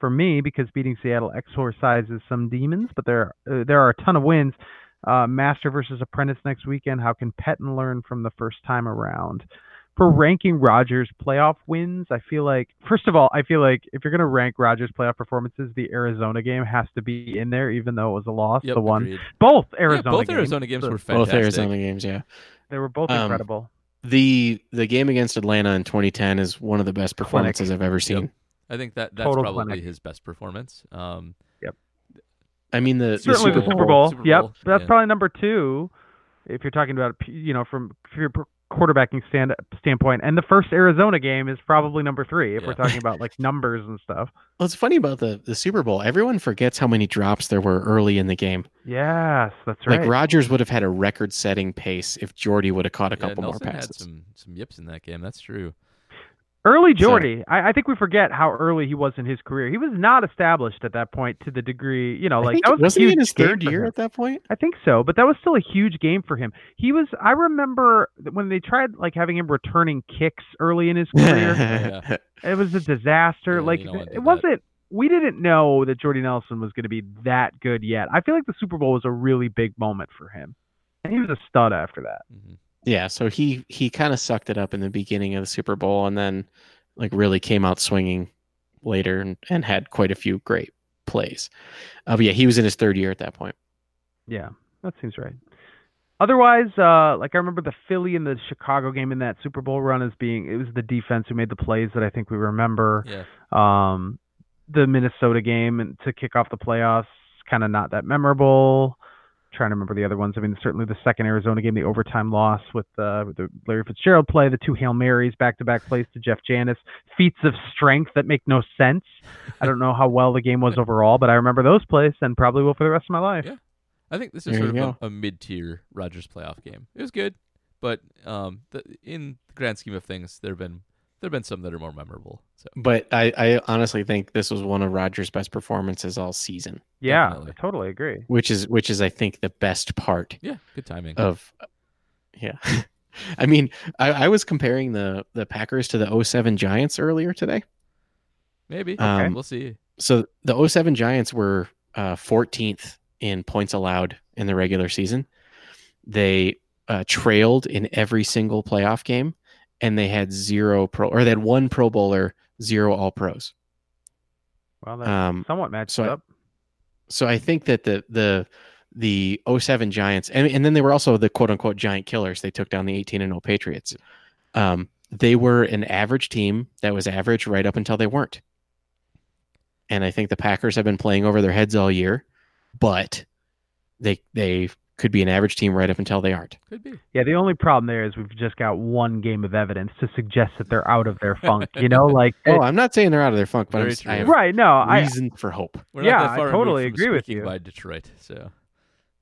for me because beating Seattle exorcises some demons, but there uh, there are a ton of wins. Uh, Master versus Apprentice next weekend. How can Pettine learn from the first time around? For ranking Rodgers playoff wins, I feel like first of all, I feel like if you're gonna rank Rodgers playoff performances, the Arizona game has to be in there, even though it was a loss. yep, the one, agreed. both Yeah, Arizona both games, Arizona games were fantastic. Both Arizona games, yeah. they were both Um, incredible. The the game against Atlanta in 2010 is one of the best performances I've ever seen. I think that that's Total probably clinic. his best performance. Um, I mean the, the Certainly Super the Super Bowl. Bowl. Super yep, that's yeah. probably number two. If you're talking about you know from from your quarterbacking stand standpoint, and the first Arizona game is probably number three if Yeah. we're talking about like numbers and stuff. Well, it's funny about the the Super Bowl. Everyone forgets how many drops there were early in the game. Yes, that's right. Like Rodgers would have had a record-setting pace if Jordy would have caught a yeah, couple more Nelson had passes. some some yips in that game. That's true. Early So- Jordy, I, I think we forget how early he was in his career. He was not established at that point to the degree, you know, like that was wasn't he in his third year at that point? I think so, but that was still a huge game for him. He was. I remember when they tried like having him returning kicks early in his career. Yeah. it was a disaster. Yeah, like it that. wasn't. We didn't know that Jordy Nelson was going to be that good yet. I feel like the Super Bowl was a really big moment for him, and he was a stud after that. hmm yeah, so he he kind of sucked it up in the beginning of the Super Bowl, and then like really came out swinging later, and, and had quite a few great plays. Uh, but yeah, he was in his third year at that point. Yeah, that seems right. Otherwise, uh, like I remember the Philly and the Chicago game in that Super Bowl run as being it was the defense who made the plays that I think we remember. Yeah. Um, the Minnesota game and to kick off the playoffs, kind of not that memorable. Trying to remember the other ones. I mean, certainly the second Arizona game, the overtime loss with, uh, with the Larry Fitzgerald play, the two Hail Marys back-to-back plays to Jeff Janis, feats of strength that make no sense. I don't know how well the game was overall, but I remember those plays and probably will for the rest of my life. Yeah. I think this is There sort you of a, a mid-tier Rodgers playoff game. It was good, but um, the, in the grand scheme of things, there've been there've been some that are more memorable. So But I, I honestly think this was one of Rodgers' best performances all season, Yeah, Definitely. I totally agree. which is which is I think the best part yeah, good timing. of yeah. I mean, I, I was comparing the the Packers to the 07 Giants earlier today. Maybe um, we'll see. So the 07 Giants were uh, 14th in points allowed in the regular season. They uh, trailed in every single playoff game, and they had zero pro or they had one Pro Bowler, zero All Pros. Well, that Um, somewhat matched so I- up. so I think that the the the 07 Giants and, and then they were also the quote unquote giant killers. They took down the 18 and 0 Patriots. Um, they were an average team that was average right up until they weren't. And I think the Packers have been playing over their heads all year, but they they could be an average team right up until they aren't. Could be. Yeah, the only problem there is we've just got one game of evidence to suggest that they're out of their funk. You know, like Oh, it- I'm not saying they're out of their funk, but I'm, Very s- I true. have right? No, I reason for hope. We're Yeah, not that I totally agree with you. by Detroit. So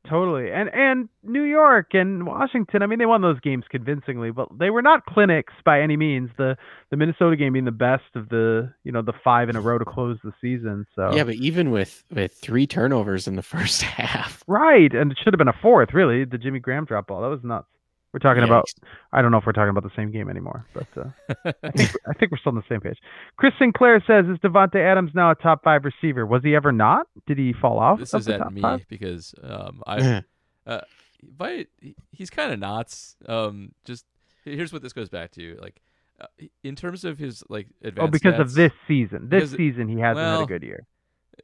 Totally. And and New York and Washington, I mean they won those games convincingly, but they were not clinics by any means. The the Minnesota game being the best of the, you know, the five in a row to close the season. So Yeah, but even with with three turnovers in the first half, Right, and it should have been a fourth, really. The Jimmy Graham drop ball. That was nuts. We're talking about I don't know if we're talking about the same game anymore, but uh, I think I think we're still on the same page. Chris Sinclair says, "Is Davante Adams now a top five receiver? Was he ever not? Did he fall off? this is at me five? because um, I but he's kind of not. Um, just here's what this goes back to. Like, uh, in terms of his like advanced. Oh, because of this season. This season, he hasn't had a good year.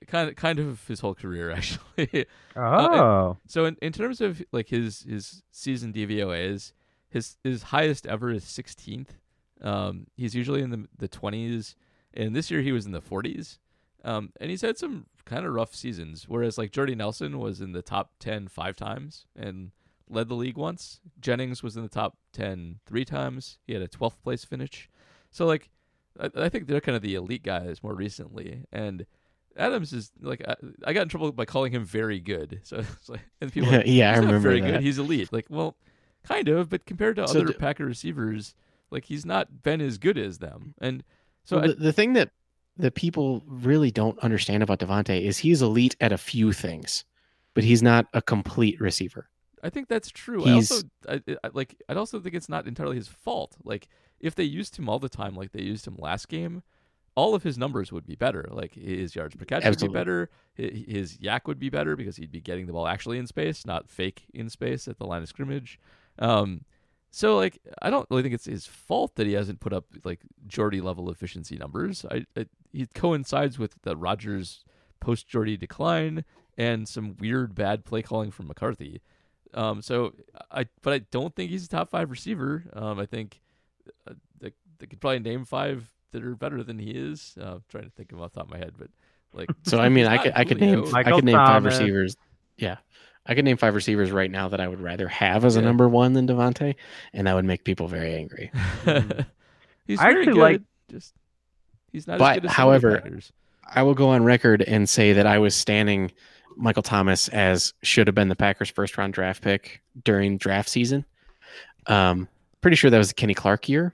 Kind of kind of his whole career actually. Oh, so in, in terms of like his his season DVOAs, his his highest ever is 16th. Um, he's usually in the the 20s, and this year he was in the 40s. Um, and he's had some kind of rough seasons. Whereas like Jordy Nelson was in the top 10 five times and led the league once. Jennings was in the top 10 three times. He had a 12th place finish. So like, I, I think they're kind of the elite guys more recently. And Adams is like, I, I got in trouble by calling him very good. So it's like, and people like, yeah, I remember very that. good. He's elite. Like, well, kind of, but compared to So other d- Packer receivers, like he's not been as good as them. And so Well, I, the, the thing that that people really don't understand about Davante is he's elite at a few things, but he's not a complete receiver. I think that's true. He's- I also I, I, like. I also think it's not entirely his fault. Like if they used him all the time, like they used him last game, all of his numbers would be better. Like his yards per catch Absolutely. would be better. His YAC would be better because he'd be getting the ball actually in space, not fake in space at the line of scrimmage. Um, so like I don't really think it's his fault that he hasn't put up like Jordy level efficiency numbers. I, I he coincides with the Rodgers post Jordy decline and some weird bad play calling from McCarthy. Um, so I, but I don't think he's a top five receiver. Um, I think uh, they, they could probably name five that are better than he is. Uh, I'm trying to think of off the top of my head, but like, So I mean, I could I could Julio. name I could name five receivers. Yeah, I could name five receivers right now that I would rather have as a number one than Davante, and that would make people very angry. he's I very actually good. like- just he's not But, as good as however, some of the Packers. I will go on record and say that I was standing Michael Thomas as should have been the Packers' first round draft pick during draft season. Um, pretty sure that was the Kenny Clark year.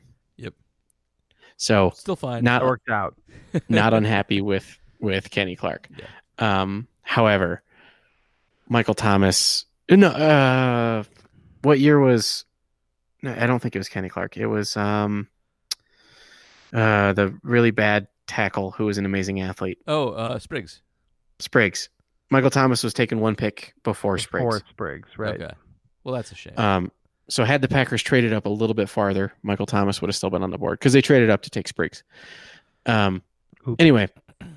Yep. So still fine. not that worked out. not unhappy with with Kenny Clark. Um, however, Michael Thomas. No, uh, what year was? No, I don't think it was Kenny Clark. It was um, uh, the really bad tackle who was an amazing athlete, oh, uh, Spriggs. Spriggs. Michael Thomas was taken one pick before Spriggs. Poor Spriggs, right? Okay. Well, that's a shame. Um, so had the Packers traded up a little bit farther, Michael Thomas would have still been on the board because they traded up to take Spriggs. Um, Oops. anyway,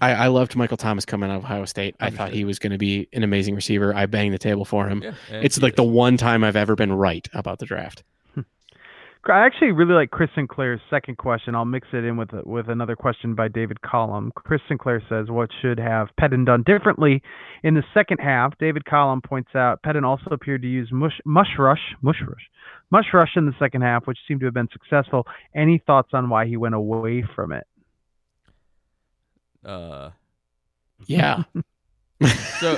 I, I loved Michael Thomas coming out of Ohio State. I thought he was going to be an amazing receiver. I banged the table for him. yeah, It's like the one time I've ever been right about the draft. I actually really like Chris Sinclair's second question. I'll mix it in with with another question by David Collum. Chris Sinclair says, "What should have Pettine done differently in the second half?" David Collum points out Pettine also appeared to use mush, mush rush, mush rush, mush rush in the second half, which seemed to have been successful. Any thoughts on why he went away from it? Uh, Yeah. so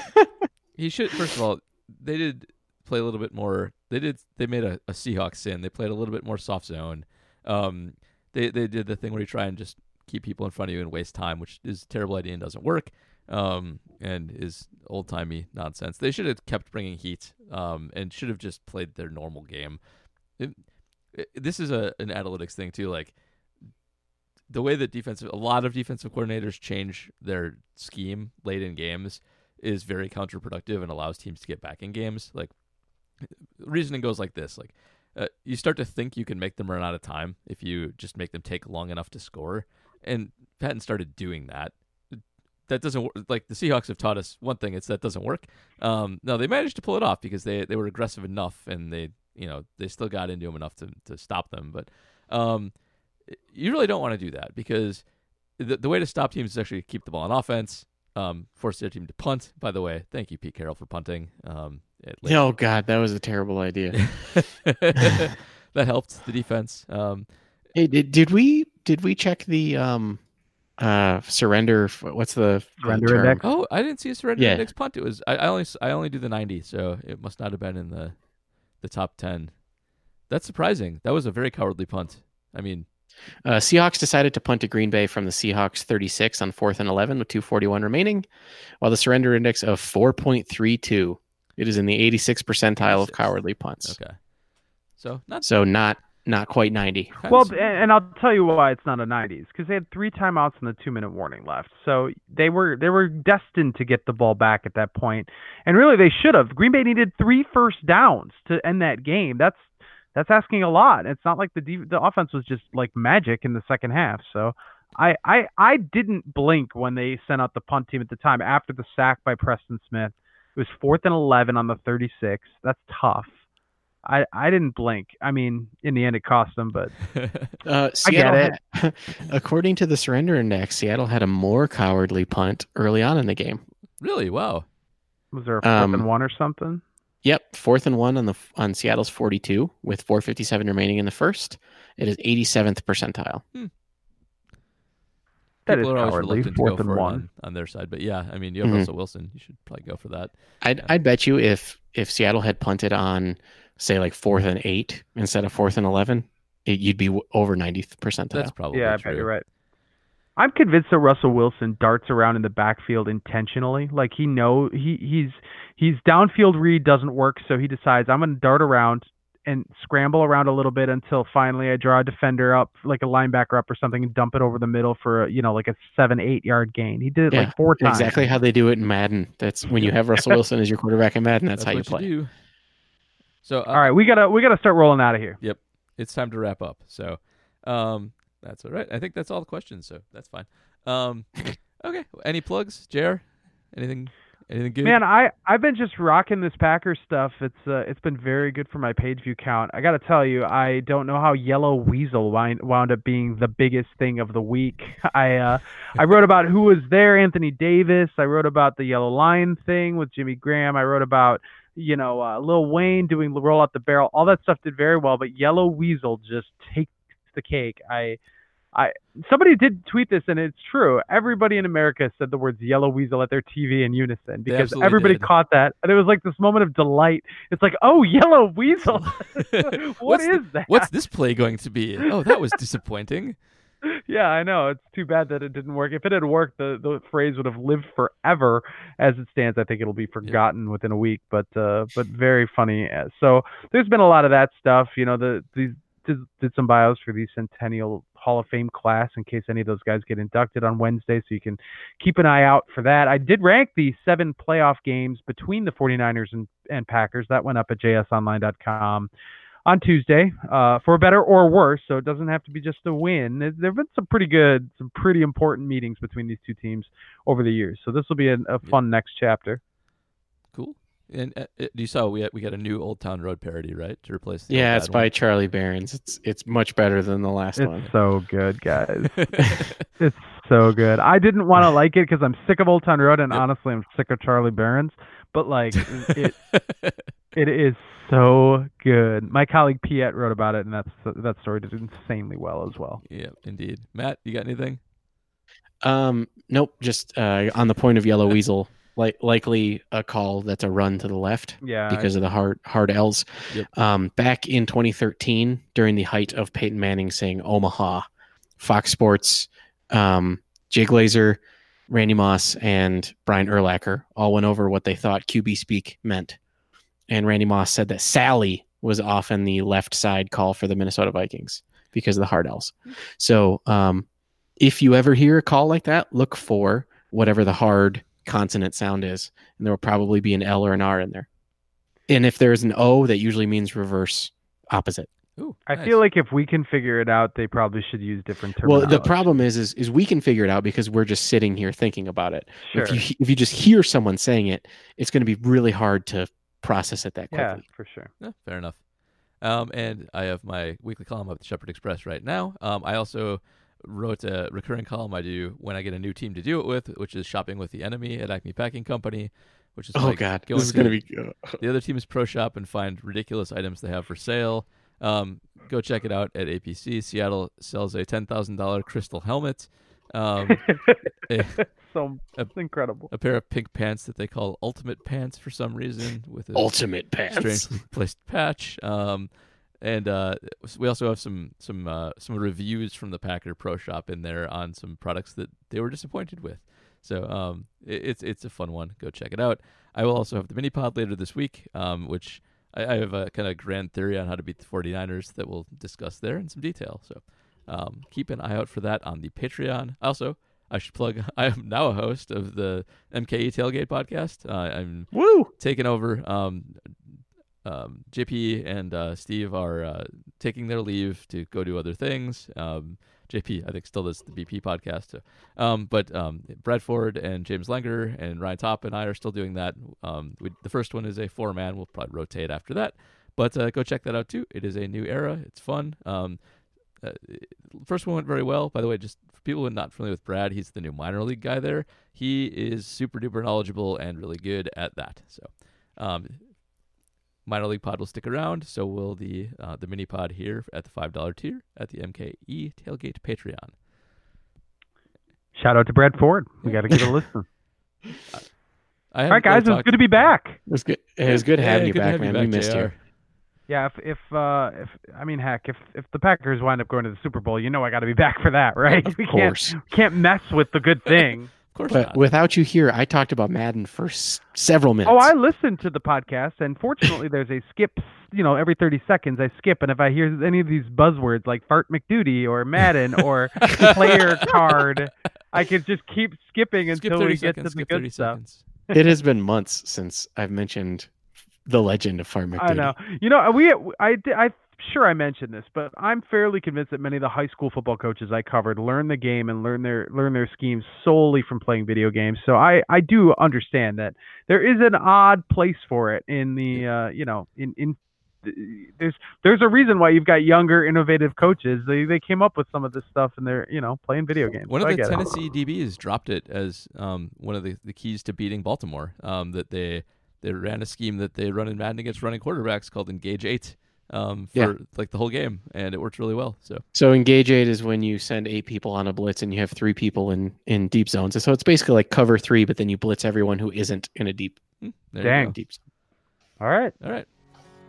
he should first of all they did play a little bit more they did they made a, a Seahawks sin they played a little bit more soft zone. Um they they did the thing where you try and just keep people in front of you and waste time which is a terrible idea and doesn't work um and is old timey nonsense. They should have kept bringing heat um and should have just played their normal game. It, it- this is a an analytics thing too like the way that defensive a lot of defensive coordinators change their scheme late in games is very counterproductive and allows teams to get back in games. Like reasoning goes like this: like uh, you start to think you can make them run out of time if you just make them take long enough to score, and Pettine started doing that. That doesn't work. Like the Seahawks have taught us one thing: it's that doesn't work. Um, no, they managed to pull it off because they they were aggressive enough and they you know they still got into them enough to to stop them. But um, you really don't want to do that because the the way to stop teams is actually keep the ball on offense. um, forced their team to punt. By the way, thank you, Pete Carroll, for punting. Um, Oh God, that was a terrible idea. that helped the defense. Um, hey, did, did we did we check the um uh surrender? What's the Surrender term? index? oh, I didn't see a surrender Yeah. index punt. It was I, I only s- I only do the ninety, so it must not have been in the the top ten. That's surprising. That was a very cowardly punt. I mean, Uh, Seahawks decided to punt to Green Bay from the Seahawks 36 on fourth and 11 with 241 remaining, while the surrender index of 4.32. It is in the 86th percentile of cowardly punts. okay. So not So not not quite 90. Well, and, and I'll tell you why it's not a 90s because they had three timeouts and the two minute warning left. So they were they were destined to get the ball back at that point, and really they should have. Green Bay needed three first downs to end that game. That's that's asking a lot. It's not like the de- the offense was just like magic in the second half. So I I I didn't blink when they sent out the punt team at the time after the sack by Preston Smith. It was fourth and 11 on the 36. That's tough. I, I didn't blink. I mean, in the end, it cost them, but Uh, I get Seattle had- according to the surrender index, Seattle had a more cowardly punt early on in the game. really wow. Was there a fourth Um, and one or something? Yep, fourth and one on the on Seattle's 42 with 457 remaining in the first. It is 87th percentile. That People is are always cowardly. reluctant to Fourth go and for one. on, on their side, but yeah, I mean, you have Mhm. Russell Wilson. You should probably go for that. I'd Yeah. I'd bet you if if Seattle had punted on say like fourth and eight instead of fourth and 11, it, you'd be w- over 90th percentile. That's probably Yeah, I bet you're right. I'm convinced that Russell Wilson darts around in the backfield intentionally. Like he know he he's he's downfield read doesn't work, so he decides I'm going to dart around and scramble around a little bit until finally I draw a defender up, like a linebacker up or something, and dump it over the middle for a, you know like a seven eight yard gain. He did it Yeah, like four times. exactly how they do it in Madden. That's when you have Russell Wilson as your quarterback in Madden. That's, how you what play. do. So uh, All right, we gotta we gotta start rolling out of here. Yep, it's time to wrap up. So, um, that's all right. I think that's all the questions. So that's fine. Um, okay. Any plugs, Jr? Anything? Good? Man, I I've been just rocking this Packers stuff. It's uh, it's been very good for my page view count. I got to tell you, I don't know how Yellow Weasel wind, wound up being the biggest thing of the week. I uh, I wrote about who was there, Anthony Davis. I wrote about the Yellow Line thing with Jimmy Graham. I wrote about you know uh, Lil Wayne doing roll out the barrel. All that stuff did very well, but Yellow Weasel just takes the cake. I I somebody did tweet this and it's true. Everybody in America said the words yellow weasel at their TV in unison because everybody did. caught that. And it was like this moment of delight. It's like, "Oh, yellow weasel. what What's is the- that?" What's this play going to be? Oh, that was disappointing. Yeah, I know. It's too bad that it didn't work. If it had worked, the the phrase would have lived forever. As it stands, I think it'll be forgotten within a week. But uh, but very funny. Uh, So there's been a lot of that stuff. You know, the these did, did some bios for the Centennial Hall of Fame class in case any of those guys get inducted on Wednesday. So you can keep an eye out for that. I did rank the seven playoff games between the 49ers and, and Packers. That went up at jsonline.com on Tuesday, uh, for better or worse. So it doesn't have to be just a win. There have been some pretty good, some pretty important meetings between these two teams over the years. So this will be a, a fun next chapter. Cool. And uh, you saw we had, we got a new Old Town Road parody, right, to replace. The Yeah, old it's bad by Charlie Berens. It's it's much better than the last It's one. It's so good, guys. It's so good. I didn't want to like it because I'm sick of Old Town Road, and Yep. honestly, I'm sick of Charlie Berens. But like, it it is so good. My colleague Piet wrote about it, and that's that story did insanely well as well. yeah, indeed. Matt, you got anything? Um, nope. Just uh, on the point of Yellow Weasel, like likely a call that's a run to the left Yeah, because of the hard hard L's. Yep. Um, back in 2013, during the height of Peyton Manning saying Omaha, Fox Sports, um, Jay Glazer, Randy Moss, and Brian Urlacher all went over what they thought QB speak meant. And Randy Moss said that Sally was often the left side call for the Minnesota Vikings because of the hard L's. So um, if you ever hear a call like that, look for whatever the hard consonant sound is, and there will probably be an L or an R in there. And if there's an O, that usually means reverse opposite. Ooh, I nice. feel like if we can figure it out, they probably should use different terms. Well, the problem is, is, is we can figure it out because we're just sitting here thinking about it. sure. If you if you just hear someone saying it, it's going to be really hard to process it that quickly. yeah, for sure. Yeah, fair enough. Um, and I have my weekly column of the Shepherd Express right now. Um, I also wrote a recurring column I do when I get a new team to do it with, which is shopping with the enemy at Acme Packing Company, which is Oh like God, going this is gonna be. the other team's pro shop and find ridiculous items they have for sale. Um, go check it out at APC. Seattle sells a ten thousand dollar crystal helmet, um, a, so A- incredible. a pair of pink pants that they call Ultimate Pants for some reason, with a Ultimate pants. strangely placed patch. Um, and uh, we also have some some uh, some reviews from the Packer Pro Shop in there on some products that they were disappointed with. So um, it, it's it's a fun one. Go check it out. I will also have the mini pod later this week, um, which I, I have a kind of grand theory on how to beat the 49ers that we'll discuss there in some detail. So um, keep an eye out for that on the Patreon. Also, I should plug. I am now a host of the MKE Tailgate podcast. Uh, I'm Woo! taking over. Um, um, JP and uh, Steve are uh, taking their leave to go do other things. Um, JP, I think, still does the BP podcast. Um, but um, Brad Ford and James Langer and Ryan Top and I are still doing that. Um, we, the first one is a four man. We'll probably rotate after that. But uh, go check that out too. It is a new era. It's fun. Um, uh, first one went very well. By the way, just for people who are not familiar with Brad, he's the new minor league guy there. He is super duper knowledgeable and really good at that. So, um, minor league pod will stick around. So will the uh, the mini pod here at the five dollar tier at the MKE tailgate Patreon. Shout out to Brad Ford. We got to give it a listen. I All right, guys, it was good to be back. It was good. It was good having you good back, have man. back, we missed JR. you. Yeah, if if uh if I mean heck, if if the Packers wind up going to the Super Bowl, you know I got to be back for that, right? Of we can't course. can't mess with the good thing. Of course But not. without you here, I talked about Madden for s- several minutes. oh, I listened to the podcast, and fortunately, there's a skip. You know, every 30 seconds I skip, and if I hear any of these buzzwords like Fart McDuty or Madden or player card, I can just keep skipping skip until we get seconds. to the good 30 stuff. seconds. it has been months since I've mentioned the legend of Farm I know. You know, we I I sure I mentioned this, but I'm fairly convinced that many of the high school football coaches I covered learn the game and learn their learn their schemes solely from playing video games. So I I do understand that there is an odd place for it in the uh, you know in in there's there's a reason why you've got younger innovative coaches. They they came up with some of this stuff and they're you know playing video games. One So of the get it. Tennessee DBs dropped it as um, one of the, the keys to beating Baltimore. Um, that they they ran a scheme that they run in Madden against running quarterbacks called Engage Eight um, for Yeah. like the whole game, and it worked really well. So So engage eight is when you send eight people on a blitz and you have three people in in deep zones. So it's basically like cover three, but then you blitz everyone who isn't in a deep hmm, there Dang. deep. zone. All right. All right,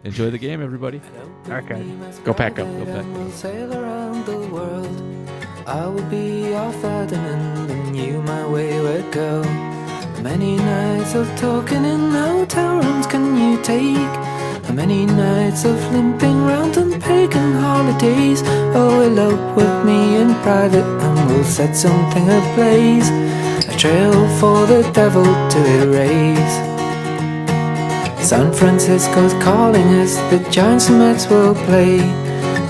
enjoy the game, everybody. Okay. Go Pack, up. Go Pack, go. We'll sail around the world. I will be your Ferdinand and you my wayward girl. How many nights of talking in hotel rooms can you take? Many nights of limping round on pagan holidays? Oh, elope with me in private and we'll set something ablaze. A trail for the devil to erase. San Francisco's calling us, the Giants and Mets will play.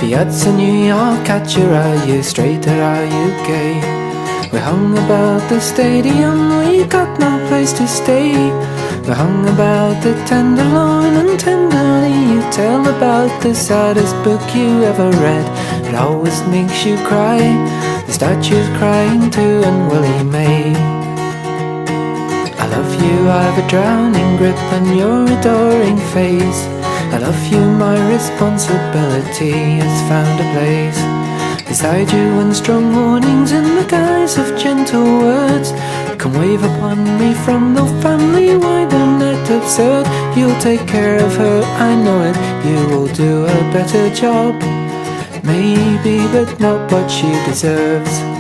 Piazza New York, catcher, are you straight or are you gay? We hung about the stadium, we got no place to stay. We hung about the tenderloin and tenderly you tell about the saddest book you ever read. It always makes you cry. The statue's crying too, and Willie May. I love you, I've a drowning grip on your adoring face. I love you, my responsibility has found a place. Beside you and strong warnings in the guise of gentle words. Come wave upon me from the family wide and net absurd. You'll take care of her, I know it. You will do a better job. Maybe, but not what she deserves.